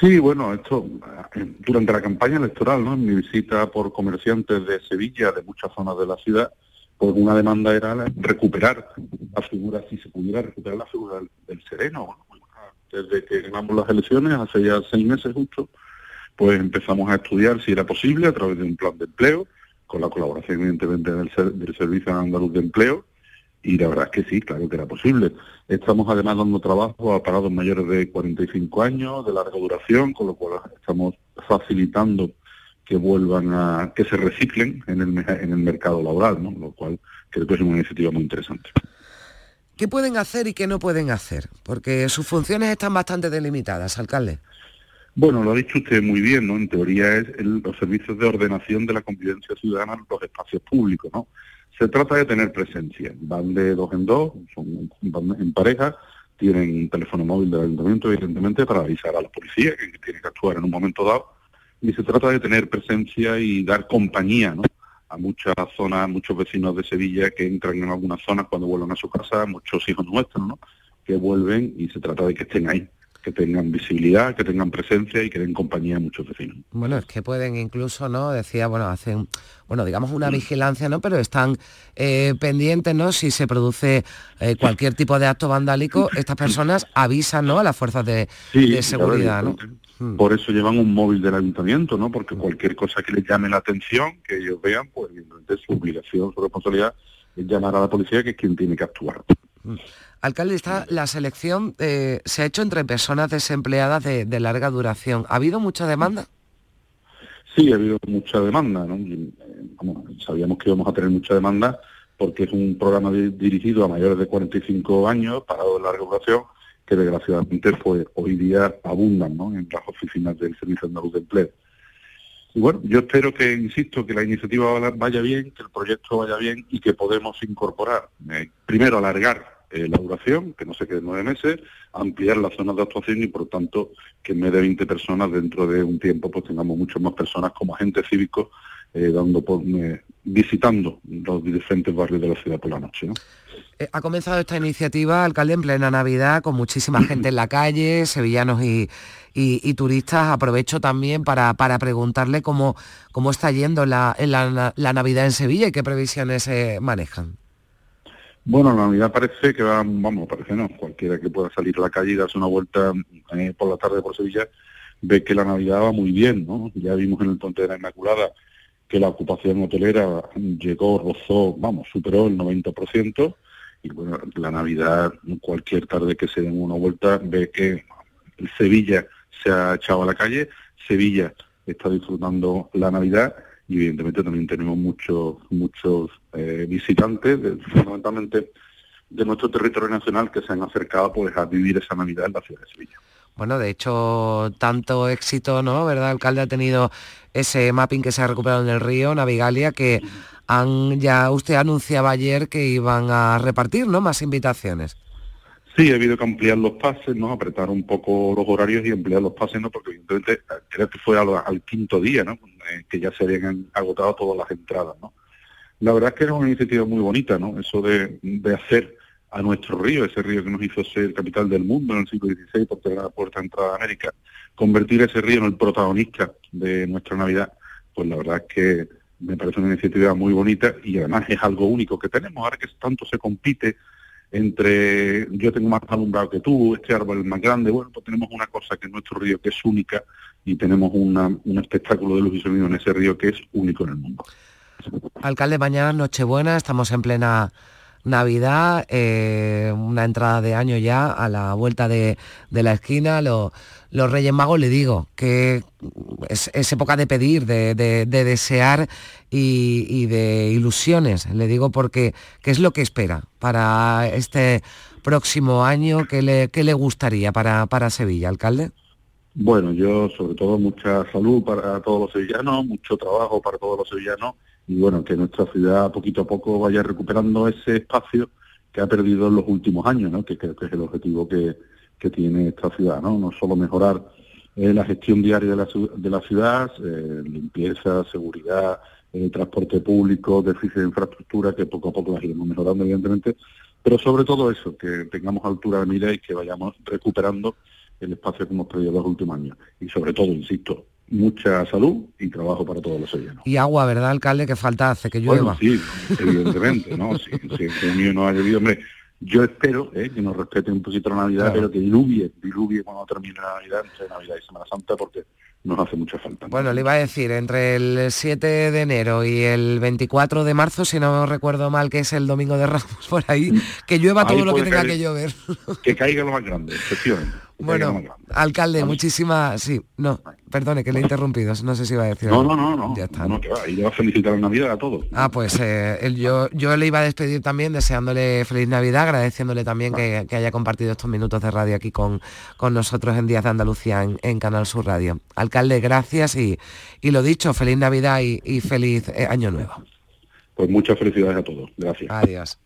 Sí, bueno, esto eh, durante la campaña electoral, ¿no? En mi visita por comerciantes de Sevilla, de muchas zonas de la ciudad, pues una demanda era recuperar la figura, si se pudiera recuperar la figura del, del sereno. Desde que ganamos las elecciones, hace ya seis meses justo, pues empezamos a estudiar si era posible a través de un plan de empleo, con la colaboración evidentemente del, del Servicio Andaluz de Empleo, y la verdad es que sí, claro que era posible. Estamos además dando trabajo a parados mayores de 45 años, de larga duración, con lo cual estamos facilitando que vuelvan a, que se reciclen en el, en el mercado laboral, ¿no? Lo cual creo que es una iniciativa muy interesante. ¿Qué pueden hacer y qué no pueden hacer? Porque sus funciones están bastante delimitadas, alcalde. Bueno, lo ha dicho usted muy bien, ¿no? En teoría es los servicios de ordenación de la convivencia ciudadana los espacios públicos, ¿no? Se trata de tener presencia. Van de dos en dos, son van en pareja, tienen un teléfono móvil del ayuntamiento, evidentemente, para avisar a la policía que tiene que actuar en un momento dado. Y se trata de tener presencia y dar compañía, ¿no? A muchas zonas, muchos vecinos de Sevilla que entran en algunas zonas cuando vuelven a su casa, muchos hijos nuestros, ¿no? Que vuelven y se trata de que estén ahí, que tengan visibilidad, que tengan presencia y que den compañía a muchos vecinos. Bueno, es que pueden incluso, ¿no? Decía, bueno, hacen, bueno, digamos una vigilancia, ¿no? Pero están eh, pendientes, ¿no? Si se produce eh, cualquier tipo de acto vandálico, estas personas avisan, ¿no? A las fuerzas de, Sí, de seguridad, ¿no? Por eso llevan un móvil del ayuntamiento, ¿no? Porque cualquier cosa que les llame la atención, que ellos vean, pues evidentemente su obligación, su responsabilidad es llamar a la policía, que es quien tiene que actuar. Alcalde, está, la selección eh, se ha hecho entre personas desempleadas de, de larga duración. ¿Ha habido mucha demanda? Sí, ha habido mucha demanda, ¿no? Y, eh, sabíamos que íbamos a tener mucha demanda porque es un programa di- dirigido a mayores de 45 años, parado de larga duración, que desgraciadamente pues hoy día abundan ¿no? en las oficinas del Servicio Andaluz de Empleo. Y bueno, yo espero que, insisto, que la iniciativa vaya- vaya bien, que el proyecto vaya bien y que podemos incorporar, eh, primero alargar eh, la duración, que no se quede nueve meses, ampliar las zonas de actuación y por tanto que en vez de 20 personas dentro de un tiempo pues tengamos muchas más personas como agentes cívicos eh, dando por- eh, visitando los diferentes barrios de la ciudad por la noche. ¿no? Ha comenzado esta iniciativa, alcalde, en plena Navidad, con muchísima gente en la calle, sevillanos y, y- turistas. Aprovecho también para, para preguntarle cómo, cómo está yendo la, la, la Navidad en Sevilla y qué previsiones se manejan. Bueno, la Navidad parece que va, vamos, parece no, cualquiera que pueda salir a la calle y darse una vuelta eh, por la tarde por Sevilla, ve que la Navidad va muy bien, ¿no? Ya vimos en el Puente de la Inmaculada que la ocupación hotelera llegó, rozó, vamos, superó el 90%, y bueno, la Navidad, cualquier tarde que se den una vuelta, ve que Sevilla se ha echado a la calle, Sevilla está disfrutando la Navidad y evidentemente también tenemos muchos muchos eh, visitantes, de- fundamentalmente de nuestro territorio nacional, que se han acercado pues a vivir esa Navidad en la ciudad de Sevilla. Bueno, de hecho, tanto éxito, ¿no? ¿Verdad? Alcalde ha tenido ese mapping que se ha recuperado en el río, Navigalia, que han ya usted anunciaba ayer que iban a repartir, ¿no? Más invitaciones. Sí, ha habido que ampliar los pases, ¿no? Apretar un poco los horarios y ampliar los pases, ¿no? Porque evidentemente creo que fue al, al quinto día, ¿no? Eh, que ya se habían agotado todas las entradas, ¿no? La verdad es que era una iniciativa muy bonita, ¿no? Eso de, de hacer a nuestro río, ese río que nos hizo ser capital del mundo en el siglo XVI por tener la puerta de entrada a América, convertir ese río en el protagonista de nuestra Navidad, pues la verdad es que me parece una iniciativa muy bonita y además es algo único que tenemos. Ahora que tanto se compite entre yo tengo más alumbrado que tú, este árbol es más grande, bueno, pues tenemos una cosa que es nuestro río que es única y tenemos un espectáculo de luz y sonido en ese río que es único en el mundo. Alcalde, mañana Nochebuena, estamos en plena Navidad, eh, una entrada de año ya a la vuelta de, de la esquina. Lo- los Reyes Magos, le digo, que es, época de pedir, de, de- de desear y, y de ilusiones. Le digo porque, ¿qué es lo que espera para este próximo año? ¿Qué le, qué le gustaría para, para Sevilla, alcalde? Bueno, yo sobre todo mucha salud para todos los sevillanos, mucho trabajo para todos los sevillanos y bueno, que nuestra ciudad poquito a poco vaya recuperando ese espacio que ha perdido en los últimos años, ¿no? que creo que es el objetivo que, que tiene esta ciudad, ¿no? No solo mejorar eh, la gestión diaria de la, de la ciudad, eh, limpieza, seguridad, eh, transporte público, déficit de infraestructura, que poco a poco las iremos mejorando, evidentemente, pero sobre todo eso, que tengamos altura de mira y que vayamos recuperando el espacio que hemos perdido los últimos años. Y sobre todo, insisto, mucha salud y trabajo para todos los sevillanos. Y agua, ¿verdad, alcalde? Que falta hace que llueva. Bueno, sí, evidentemente, ¿no? Si, si en junio no ha llovido, hombre, yo espero eh, que nos respete un poquito la Navidad, Claro. pero que diluvie, diluvie cuando termine la Navidad, entre Navidad y Semana Santa, porque nos hace mucha falta. ¿no? Bueno, le iba a decir, entre el 7 de enero y el 24 de marzo, si no recuerdo mal, que es el domingo de Ramos por ahí, que llueva Ahí todo lo que tenga caer- que llover. Que caiga lo más grande, efectivamente. Bueno, alcalde, muchísimas... Sí, no, perdone, que le he interrumpido, no sé si iba a decir No, algo. no, no, no, Ya está. no, que va, y le va a felicitar la Navidad a todos. Ah, pues eh, yo, yo le iba a despedir también deseándole feliz Navidad, agradeciéndole también que, que haya compartido estos minutos de radio aquí con, con nosotros en Días de Andalucía en, en Canal Sur Radio. Alcalde, gracias y, y lo dicho, feliz Navidad y, y feliz eh, Año Nuevo. Pues muchas felicidades a todos. Gracias. Adiós.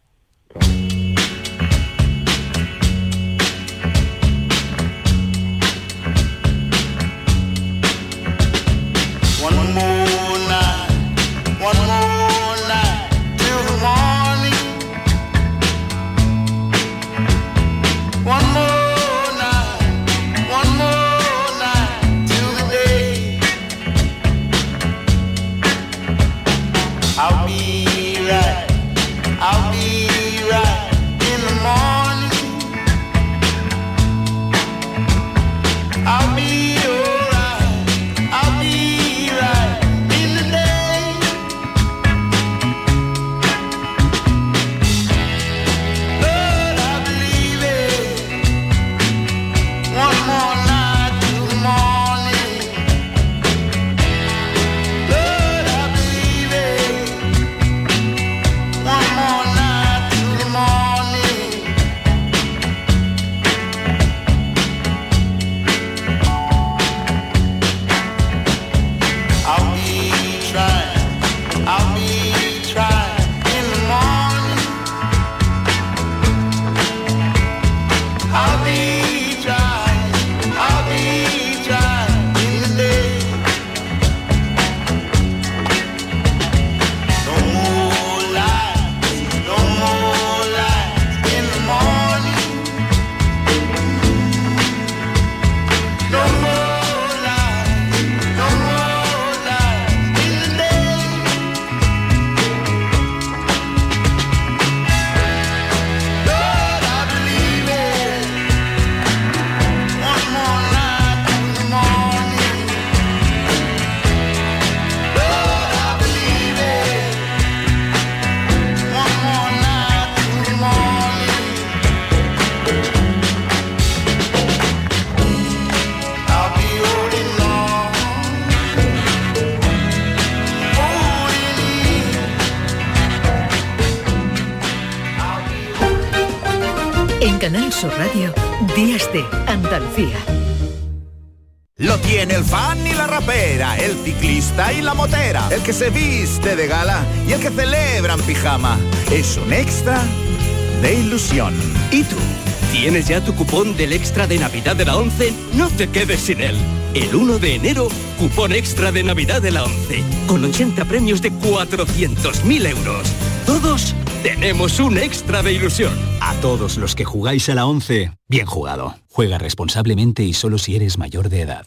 Canal Sur Radio, Días de Andalucía. Lo tiene el fan y la rapera, el ciclista y la motera, el que se viste de gala y el que celebra en pijama. Es un extra de ilusión. ¿Y tú? ¿Tienes ya tu cupón del extra de Navidad de la 11? No te quedes sin él. El 1 de enero, cupón extra de Navidad de la 11, con 80 premios de 400.000 euros. Todos tenemos un extra de ilusión. A todos los que jugáis a la 11, bien jugado. Juega responsablemente y solo si eres mayor de edad.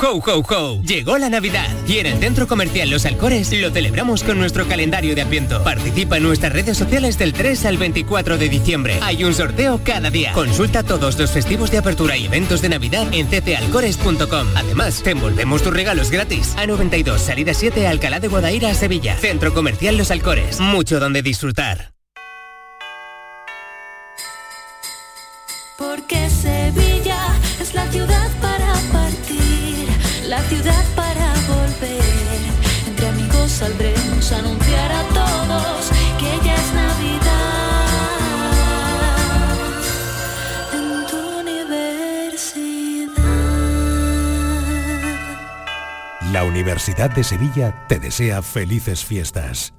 ¡Ho, ho, ho! Llegó la Navidad y en el Centro Comercial Los Alcores lo celebramos con nuestro calendario de Adviento. Participa en nuestras redes sociales del 3 al 24 de diciembre. Hay un sorteo cada día. Consulta todos los festivos de apertura y eventos de Navidad en ccalcores.com. Además, te envolvemos tus regalos gratis. A92, salida 7, Alcalá de Guadaira, Sevilla. Centro Comercial Los Alcores. Mucho donde disfrutar. Porque Sevilla es la ciudad para partir, la ciudad para volver. Entre amigos saldremos a anunciar a todos que ya es Navidad. En tu universidad. La Universidad de Sevilla te desea felices fiestas.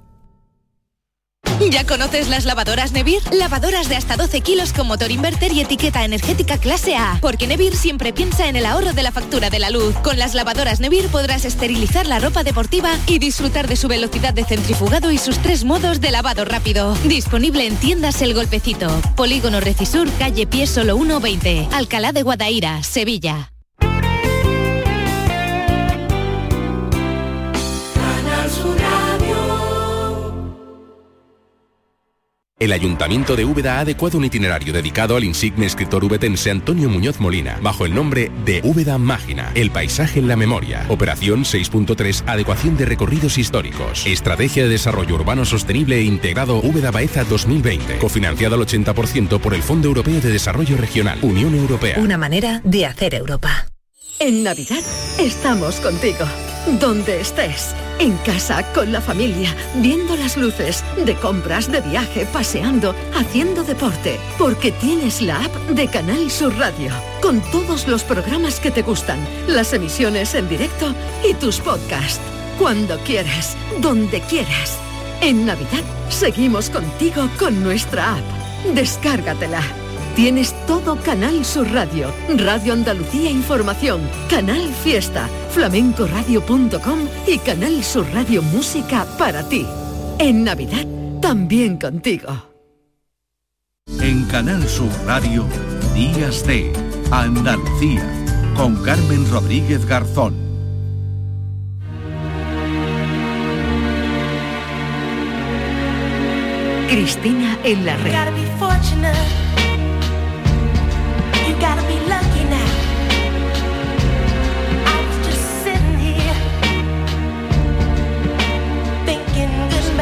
[LAUGHS] ¿Ya conoces las lavadoras Nevir? Lavadoras de hasta 12 kilos con motor inverter y etiqueta energética clase A. Porque Nevir siempre piensa en el ahorro de la factura de la luz. Con las lavadoras Nevir podrás esterilizar la ropa deportiva y disfrutar de su velocidad de centrifugado y sus tres modos de lavado rápido. Disponible en tiendas El Golpecito. Polígono Recisur, calle Pie Solo 120. Alcalá de Guadaira, Sevilla. El Ayuntamiento de Úbeda ha adecuado un itinerario dedicado al insigne escritor ubetense Antonio Muñoz Molina, bajo el nombre de Úbeda Mágina, el paisaje en la memoria. Operación 6.3, adecuación de recorridos históricos. Estrategia de desarrollo urbano sostenible e integrado Úbeda Baeza 2020, cofinanciado al 80% por el Fondo Europeo de Desarrollo Regional, Unión Europea. Una manera de hacer Europa. En Navidad estamos contigo. Donde estés. En casa, con la familia, viendo las luces, de compras, de viaje, paseando, haciendo deporte. Porque tienes la app de Canal Sur Radio. Con todos los programas que te gustan, las emisiones en directo y tus podcasts. Cuando quieras, donde quieras. En Navidad seguimos contigo con nuestra app. Descárgatela. Tienes todo Canal Sur Radio, Radio Andalucía Información, Canal Fiesta, flamencoradio.com y Canal Sur Radio Música para ti. En Navidad, también contigo. En Canal Sur Radio, Días de Andalucía, con Carmen Rodríguez Garzón. Cristina en la red.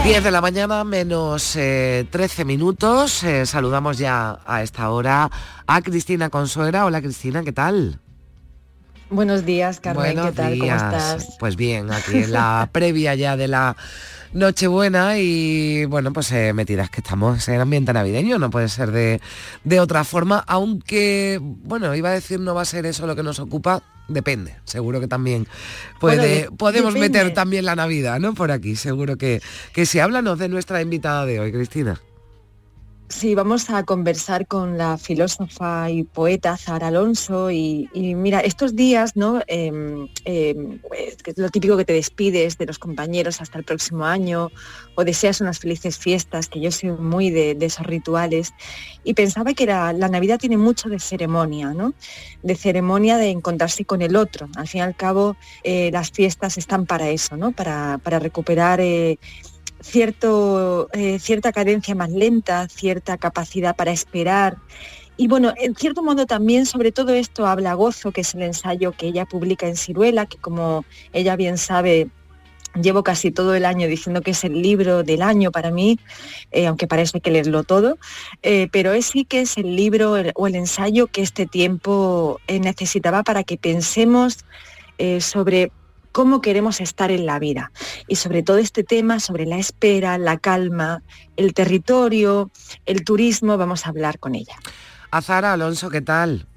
10 de la mañana menos eh, 13 minutos. Eh, saludamos ya a esta hora a Cristina Consuera. Hola Cristina, ¿qué tal? Buenos días, Carmen, Buenos ¿qué tal? días. ¿Cómo estás? Pues bien, aquí en la [LAUGHS] previa ya de la Nochebuena y bueno, pues eh, metidas que estamos en ambiente navideño, no puede ser de, de otra forma, aunque, bueno, iba a decir no va a ser eso lo que nos ocupa, depende, seguro que también puede, Bueno, podemos depende. meter también la Navidad, ¿no? Por aquí, seguro que, que sí. Háblanos de nuestra invitada de hoy, Cristina. Sí, vamos a conversar con la filósofa y poeta Zara Alonso y, mira, estos días, ¿no? Em, em, pues, que es lo típico que te despides de los compañeros hasta el próximo año o deseas unas felices fiestas, que yo soy muy de, esos rituales y pensaba que la, la Navidad tiene mucho de ceremonia, ¿no? De ceremonia de encontrarse con el otro. Al fin y al cabo, eh, las fiestas están para eso, ¿no? Para, para recuperar eh, cierto, eh, cierta cadencia más lenta, cierta capacidad para esperar. Y bueno, en cierto modo también sobre todo esto habla Gozo, que es el ensayo que ella publica en Ciruela, que como ella bien sabe, llevo casi todo el año diciendo que es el libro del año para mí, eh, aunque hay que leerlo todo, eh, pero es sí que es el libro o el ensayo que este tiempo necesitaba para que pensemos sobre cómo queremos estar en la vida y sobre todo este tema sobre la espera, la calma, el territorio, el turismo, vamos a hablar con ella. Azara Alonso, ¿qué tal?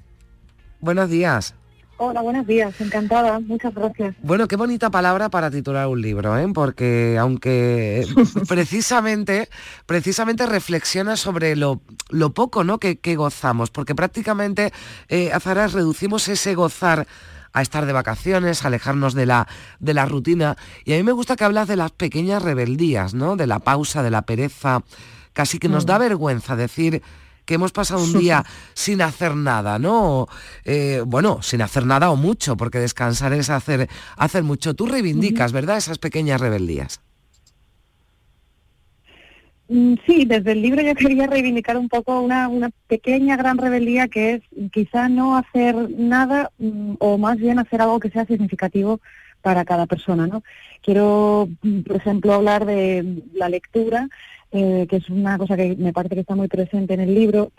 Buenos días. Hola, buenos días, encantada, muchas gracias. Bueno, qué bonita palabra para titular un libro, ¿eh? porque aunque [LAUGHS] precisamente, precisamente reflexiona sobre lo, lo poco ¿no? que, que gozamos, porque prácticamente, eh, Azaras, reducimos ese gozar a estar de vacaciones, a alejarnos de la, de la rutina. Y a mí me gusta que hablas de las pequeñas rebeldías, ¿no? De la pausa, de la pereza. Casi que nos da Mm. vergüenza decir que hemos pasado un día [LAUGHS] sin hacer nada, ¿no? Eh, bueno, sin hacer nada o mucho, porque descansar es hacer, hacer mucho. Tú reivindicas, ¿verdad? Esas pequeñas rebeldías. Mm, Sí, desde el libro yo quería reivindicar un poco una, pequeña gran rebeldía que es quizá no hacer nada mm, o más bien hacer algo que sea significativo para cada persona, ¿no? Quiero, mm, por ejemplo, hablar de la lectura, eh, que es una cosa que me parece que está muy presente en el libro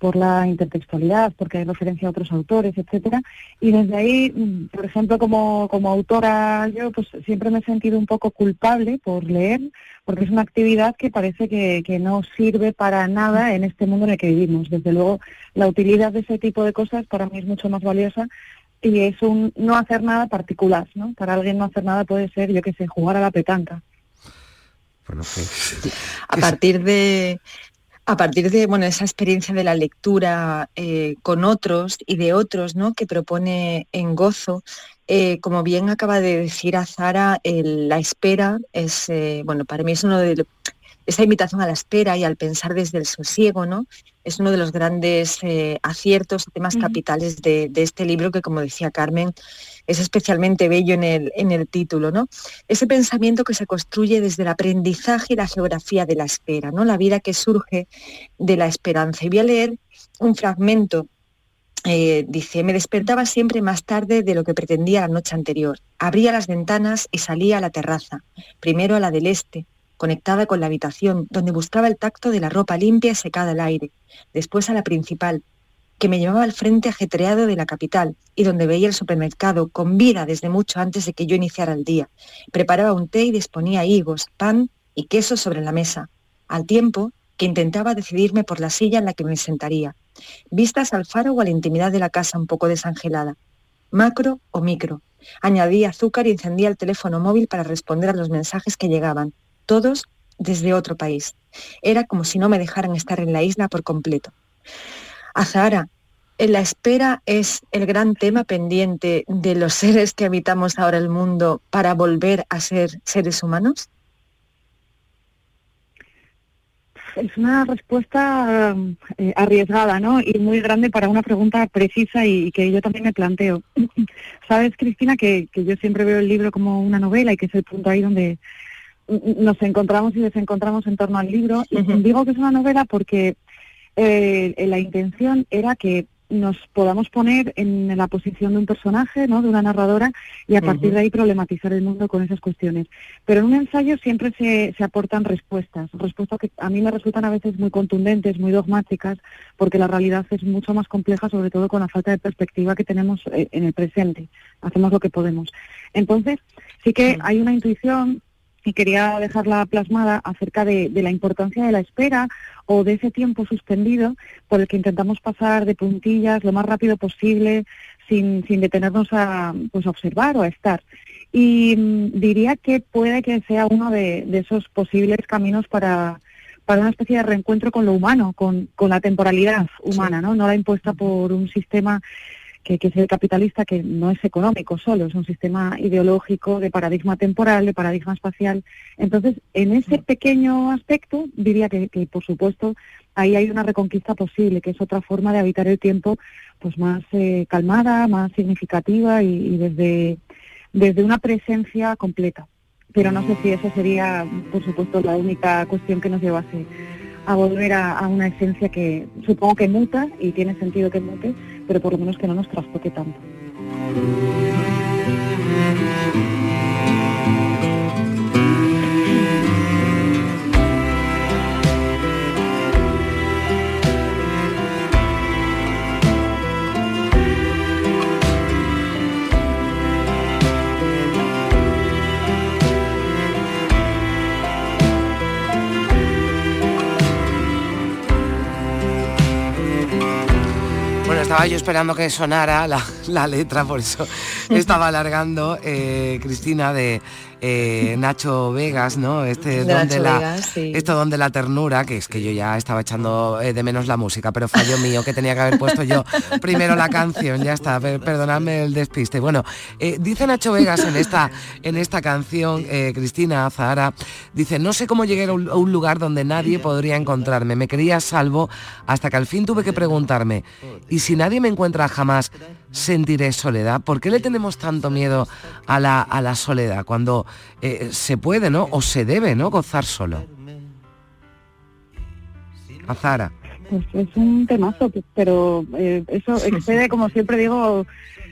por la intertextualidad, porque hay referencia a otros autores, etcétera. Y desde ahí, mm, por ejemplo, como, como autora, yo pues siempre me he sentido un poco culpable por leer, porque es una actividad que parece que, que no sirve para nada en este mundo en el que vivimos. Desde luego, la utilidad de ese tipo de cosas para mí es mucho más valiosa y es un no hacer nada particular, ¿no? Para alguien no hacer nada puede ser, yo qué sé, jugar a la petanca. a partir de a partir de bueno esa experiencia de la lectura eh, con otros y de otros no que propone en gozo eh, como bien acaba de decir Azara el- la espera es eh, bueno para mí es uno de esa invitación a la espera y al pensar desde el sosiego no es uno de los grandes eh, aciertos temas capitales de, de este libro que como decía Carmen es especialmente bello en el, en el título, ¿no? Ese pensamiento que se construye desde el aprendizaje y la geografía de la espera, ¿no? La vida que surge de la esperanza. Y voy a leer un fragmento. Eh, dice, me despertaba siempre más tarde de lo que pretendía la noche anterior. Abría las ventanas y salía a la terraza, primero a la del este, conectada con la habitación, donde buscaba el tacto de la ropa limpia y secada al aire, después a la principal, que me llevaba al frente ajetreado de la capital y donde veía el supermercado con vida desde mucho antes de que yo iniciara el día. Preparaba un té y disponía higos, pan y queso sobre la mesa, al tiempo que intentaba decidirme por la silla en la que me sentaría, vistas al faro o a la intimidad de la casa un poco desangelada, macro o micro. Añadía azúcar y encendía el teléfono móvil para responder a los mensajes que llegaban, todos desde otro país. Era como si no me dejaran estar en la isla por completo. Azahara, la espera es el gran tema pendiente de los seres que habitamos ahora el mundo para volver a ser seres humanos? Es una respuesta eh, arriesgada, ¿no? Y muy grande para una pregunta precisa y, que yo también me planteo. [LAUGHS] Sabes, Cristina, que, que yo siempre veo el libro como una novela y que es el punto ahí donde nos encontramos y desencontramos en torno al libro. Y digo que es una novela porque eh, la intención era que nos podamos poner en la posición de un personaje, ¿no? de una narradora, y a partir de ahí problematizar el mundo con esas cuestiones. Pero en un ensayo siempre se, se aportan respuestas, respuestas que a mí me resultan a veces muy contundentes, muy dogmáticas, porque la realidad es mucho más compleja, sobre todo con la falta de perspectiva que tenemos eh, en el presente. Hacemos lo que podemos. Entonces, sí que hay una intuición y quería dejarla plasmada acerca de, de la importancia de la espera o de ese tiempo suspendido por el que intentamos pasar de puntillas lo más rápido posible sin, sin detenernos a pues, a observar o a estar. Y mm, diría que puede que sea uno de, de esos posibles caminos para, para una especie de reencuentro con lo humano, con, con la temporalidad humana, ¿no? No la impuesta por un sistema que, que es el capitalista, que no es económico solo, es un sistema ideológico de paradigma temporal, de paradigma espacial. Entonces, en ese pequeño aspecto, diría que, que, por supuesto, ahí hay una reconquista posible, que es otra forma de habitar el tiempo pues más eh, calmada, más significativa y, y desde, desde una presencia completa. Pero no sé si eso sería, por supuesto, la única cuestión que nos llevase a volver a, una esencia que supongo que muta y tiene sentido que mute, pero por lo menos que no nos trastoque tanto. Estaba yo esperando que sonara la, la letra, por eso [LAUGHS] estaba alargando eh, Cristina de eh, Nacho Vegas, ¿no? Este la, Vegas, sí. esto donde la ternura, que es que yo ya estaba echando eh, de menos la música, pero fallo mío que tenía que haber puesto yo primero la canción, ya está, per- perdonadme el despiste. Bueno, eh, dice Nacho Vegas en esta, en esta canción, eh, Cristina Zahara, dice, no sé cómo llegué a un, a un lugar donde nadie podría encontrarme, me creía a salvo hasta que al fin tuve que preguntarme, ¿y si nadie me encuentra jamás, sentiré soledad? ¿Por qué le tenemos tanto miedo a la, a la soledad cuando eh, se puede, ¿no? O se debe, ¿no? Gozar solo. A Zahara. Pues es un temazo, pero eh, eso excede, como siempre digo,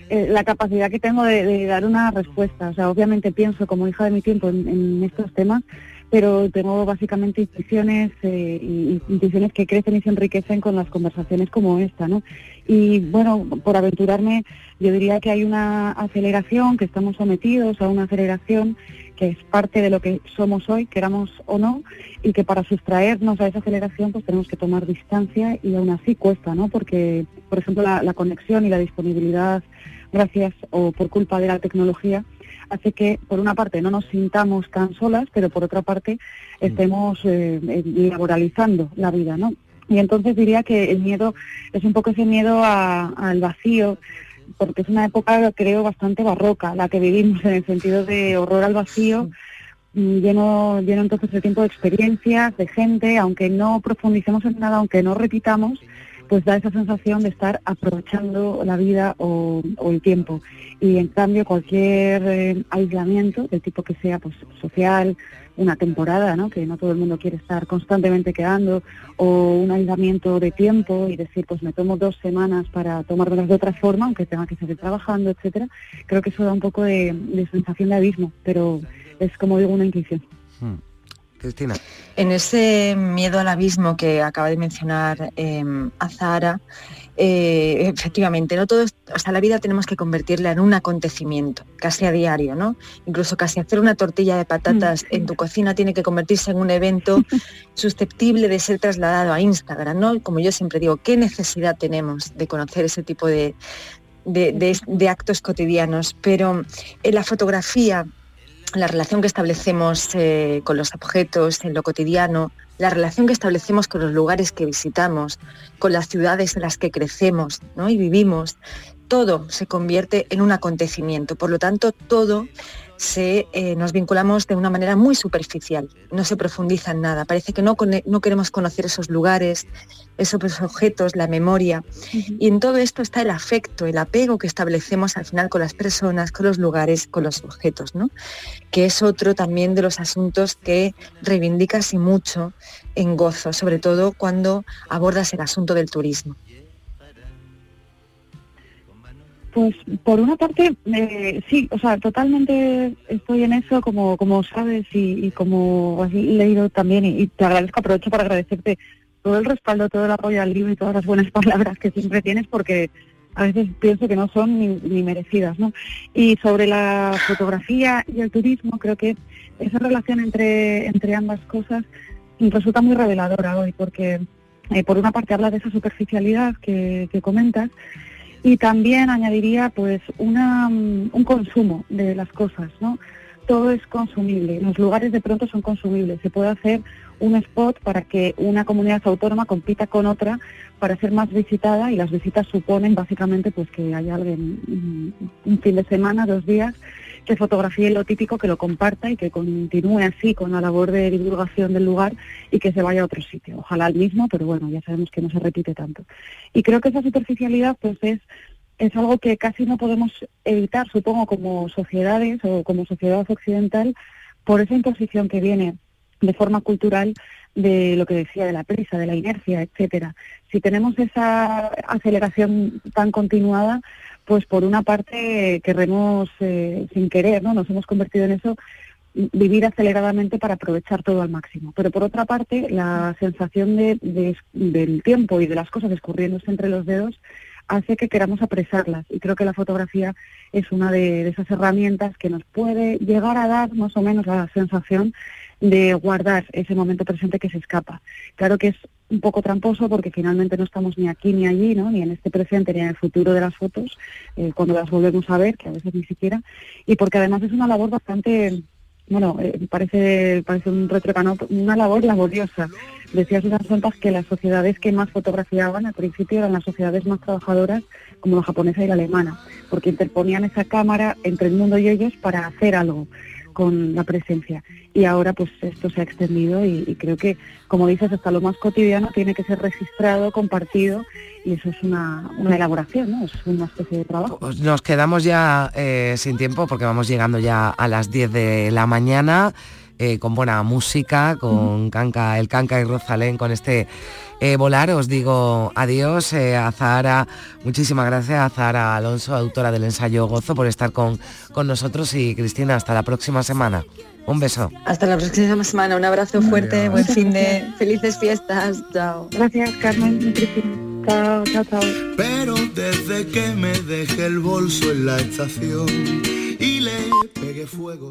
eh, la capacidad que tengo de, de dar una respuesta. O sea, obviamente pienso como hija de mi tiempo en, en estos temas, pero tengo básicamente intuiciones, eh, y- intuiciones que crecen y se enriquecen con las conversaciones como esta, ¿no? Y bueno, por aventurarme, yo diría que hay una aceleración, que estamos sometidos a una aceleración que es parte de lo que somos hoy, queramos o no, y que para sustraernos a esa aceleración pues tenemos que tomar distancia y aún así cuesta, ¿no? Porque, por ejemplo, la, la conexión y la disponibilidad, gracias o por culpa de la tecnología, hace que, por una parte, no nos sintamos tan solas, pero por otra parte, estemos eh, eh, laboralizando la vida, ¿no? Y entonces diría que el miedo es un poco ese miedo a- al vacío, porque es una época, creo, bastante barroca la que vivimos, en el sentido de horror al vacío, mm, lleno, lleno entonces de tiempo de experiencias, de gente, aunque no profundicemos en nada, aunque no repitamos, pues da esa sensación de estar aprovechando la vida o, el tiempo. Y en cambio cualquier eh, aislamiento, del tipo que sea pues social, una temporada, ¿no? que no todo el mundo quiere estar constantemente quedando, o un aislamiento de tiempo y decir, pues me tomo dos semanas para tomármelas de otra forma, aunque tenga que seguir trabajando, etcétera, creo que eso da un poco de, de sensación de abismo, pero es como digo una intuición. Cristina. En ese miedo al abismo que acaba de mencionar eh, Azahara, eh, efectivamente, no todo, es- o sea, la vida tenemos que convertirla en un acontecimiento, casi a diario, ¿no? Incluso casi hacer una tortilla de patatas en tu cocina tiene que convertirse en un evento [LAUGHS] susceptible de ser trasladado a Instagram, ¿no? Como yo siempre digo, ¿qué necesidad tenemos de conocer ese tipo de, de- de- de actos cotidianos? Pero en la fotografía la relación que establecemos eh, con los objetos en lo cotidiano, la relación que establecemos con los lugares que visitamos, con las ciudades en las que crecemos ¿no? y vivimos, todo se convierte en un acontecimiento. Por lo tanto, todo se, eh, nos vinculamos de una manera muy superficial, no se profundiza en nada. Parece que no, no queremos conocer esos lugares, esos objetos, la memoria. Y en todo esto está el afecto, el apego que establecemos al final con las personas, con los lugares, con los objetos, ¿no? que es otro también de los asuntos que reivindicas y mucho en gozo, sobre todo cuando abordas el asunto del turismo. Pues por una parte, eh, sí, o sea, totalmente estoy en eso, como, como sabes y, como has leído también, y, te agradezco, aprovecho para agradecerte todo el respaldo, todo el apoyo al libro y todas las buenas [LAUGHS] palabras que siempre tienes, porque a veces pienso que no son ni, merecidas, ¿no? Y sobre la fotografía y el turismo, creo que esa relación entre, entre ambas cosas resulta muy reveladora hoy, porque eh, por una parte habla de esa superficialidad que comentas, y también añadiría pues una, mm, un consumo de las cosas, ¿no? Todo es consumible, los lugares de pronto son consumibles, se puede hacer un spot para que una comunidad autónoma compita con otra para ser más visitada y las visitas suponen básicamente pues que haya alguien mm, un fin de semana, dos días, que fotografíe lo típico, que lo comparta y que continúe así con la labor de divulgación del lugar y que se vaya a otro sitio. Ojalá al mismo, pero bueno, ya sabemos que no se repite tanto. Y creo que esa superficialidad pues es, es algo que casi no podemos evitar, supongo, como sociedades o como sociedad occidental, por esa imposición que viene de forma cultural de lo que decía de la prisa, de la inercia, etcétera. Si tenemos esa aceleración tan continuada, pues por una parte queremos eh, sin querer, ¿no? Nos hemos convertido en eso vivir aceleradamente para aprovechar todo al máximo. Pero por otra parte, la sensación de- del tiempo y de las cosas escurriéndose entre los dedos hace que queramos apresarlas. Y creo que la fotografía es una de, de esas herramientas que nos puede llegar a dar más o menos la sensación de guardar ese momento presente que se escapa. Claro que es un poco tramposo porque finalmente no estamos ni aquí ni allí, ¿no? ni en este presente ni en el futuro de las fotos, eh, cuando las volvemos a ver, que a veces ni siquiera, y porque además es una labor bastante bueno, eh, parece, parece un retrecano, una labor laboriosa. Decía Susan Sontag que las sociedades que más fotografiaban al principio eran las sociedades más trabajadoras, como la japonesa y la alemana, porque interponían esa cámara entre el mundo y ellos para hacer algo con la presencia. Y ahora pues esto se ha extendido y, creo que, como dices, hasta lo más cotidiano tiene que ser registrado, compartido y eso es una, elaboración, ¿no? Es una especie de trabajo. Pues nos quedamos ya eh, sin tiempo porque vamos llegando ya a las 10 de la mañana. Eh, con buena música, con Canca, el Canca y Rosalén, con este eh, volar. Os digo adiós a Zahara, muchísimas gracias a Zahara Alonso, autora del ensayo Gozo, por estar con, con nosotros y Cristina, hasta la próxima semana. Un beso. Hasta la próxima semana, un abrazo fuerte, buen fin de felices fiestas. Chao. Gracias, Carmen Chao, chao, chao. Pero desde que me dejé el bolso en la estación y le pegué fuego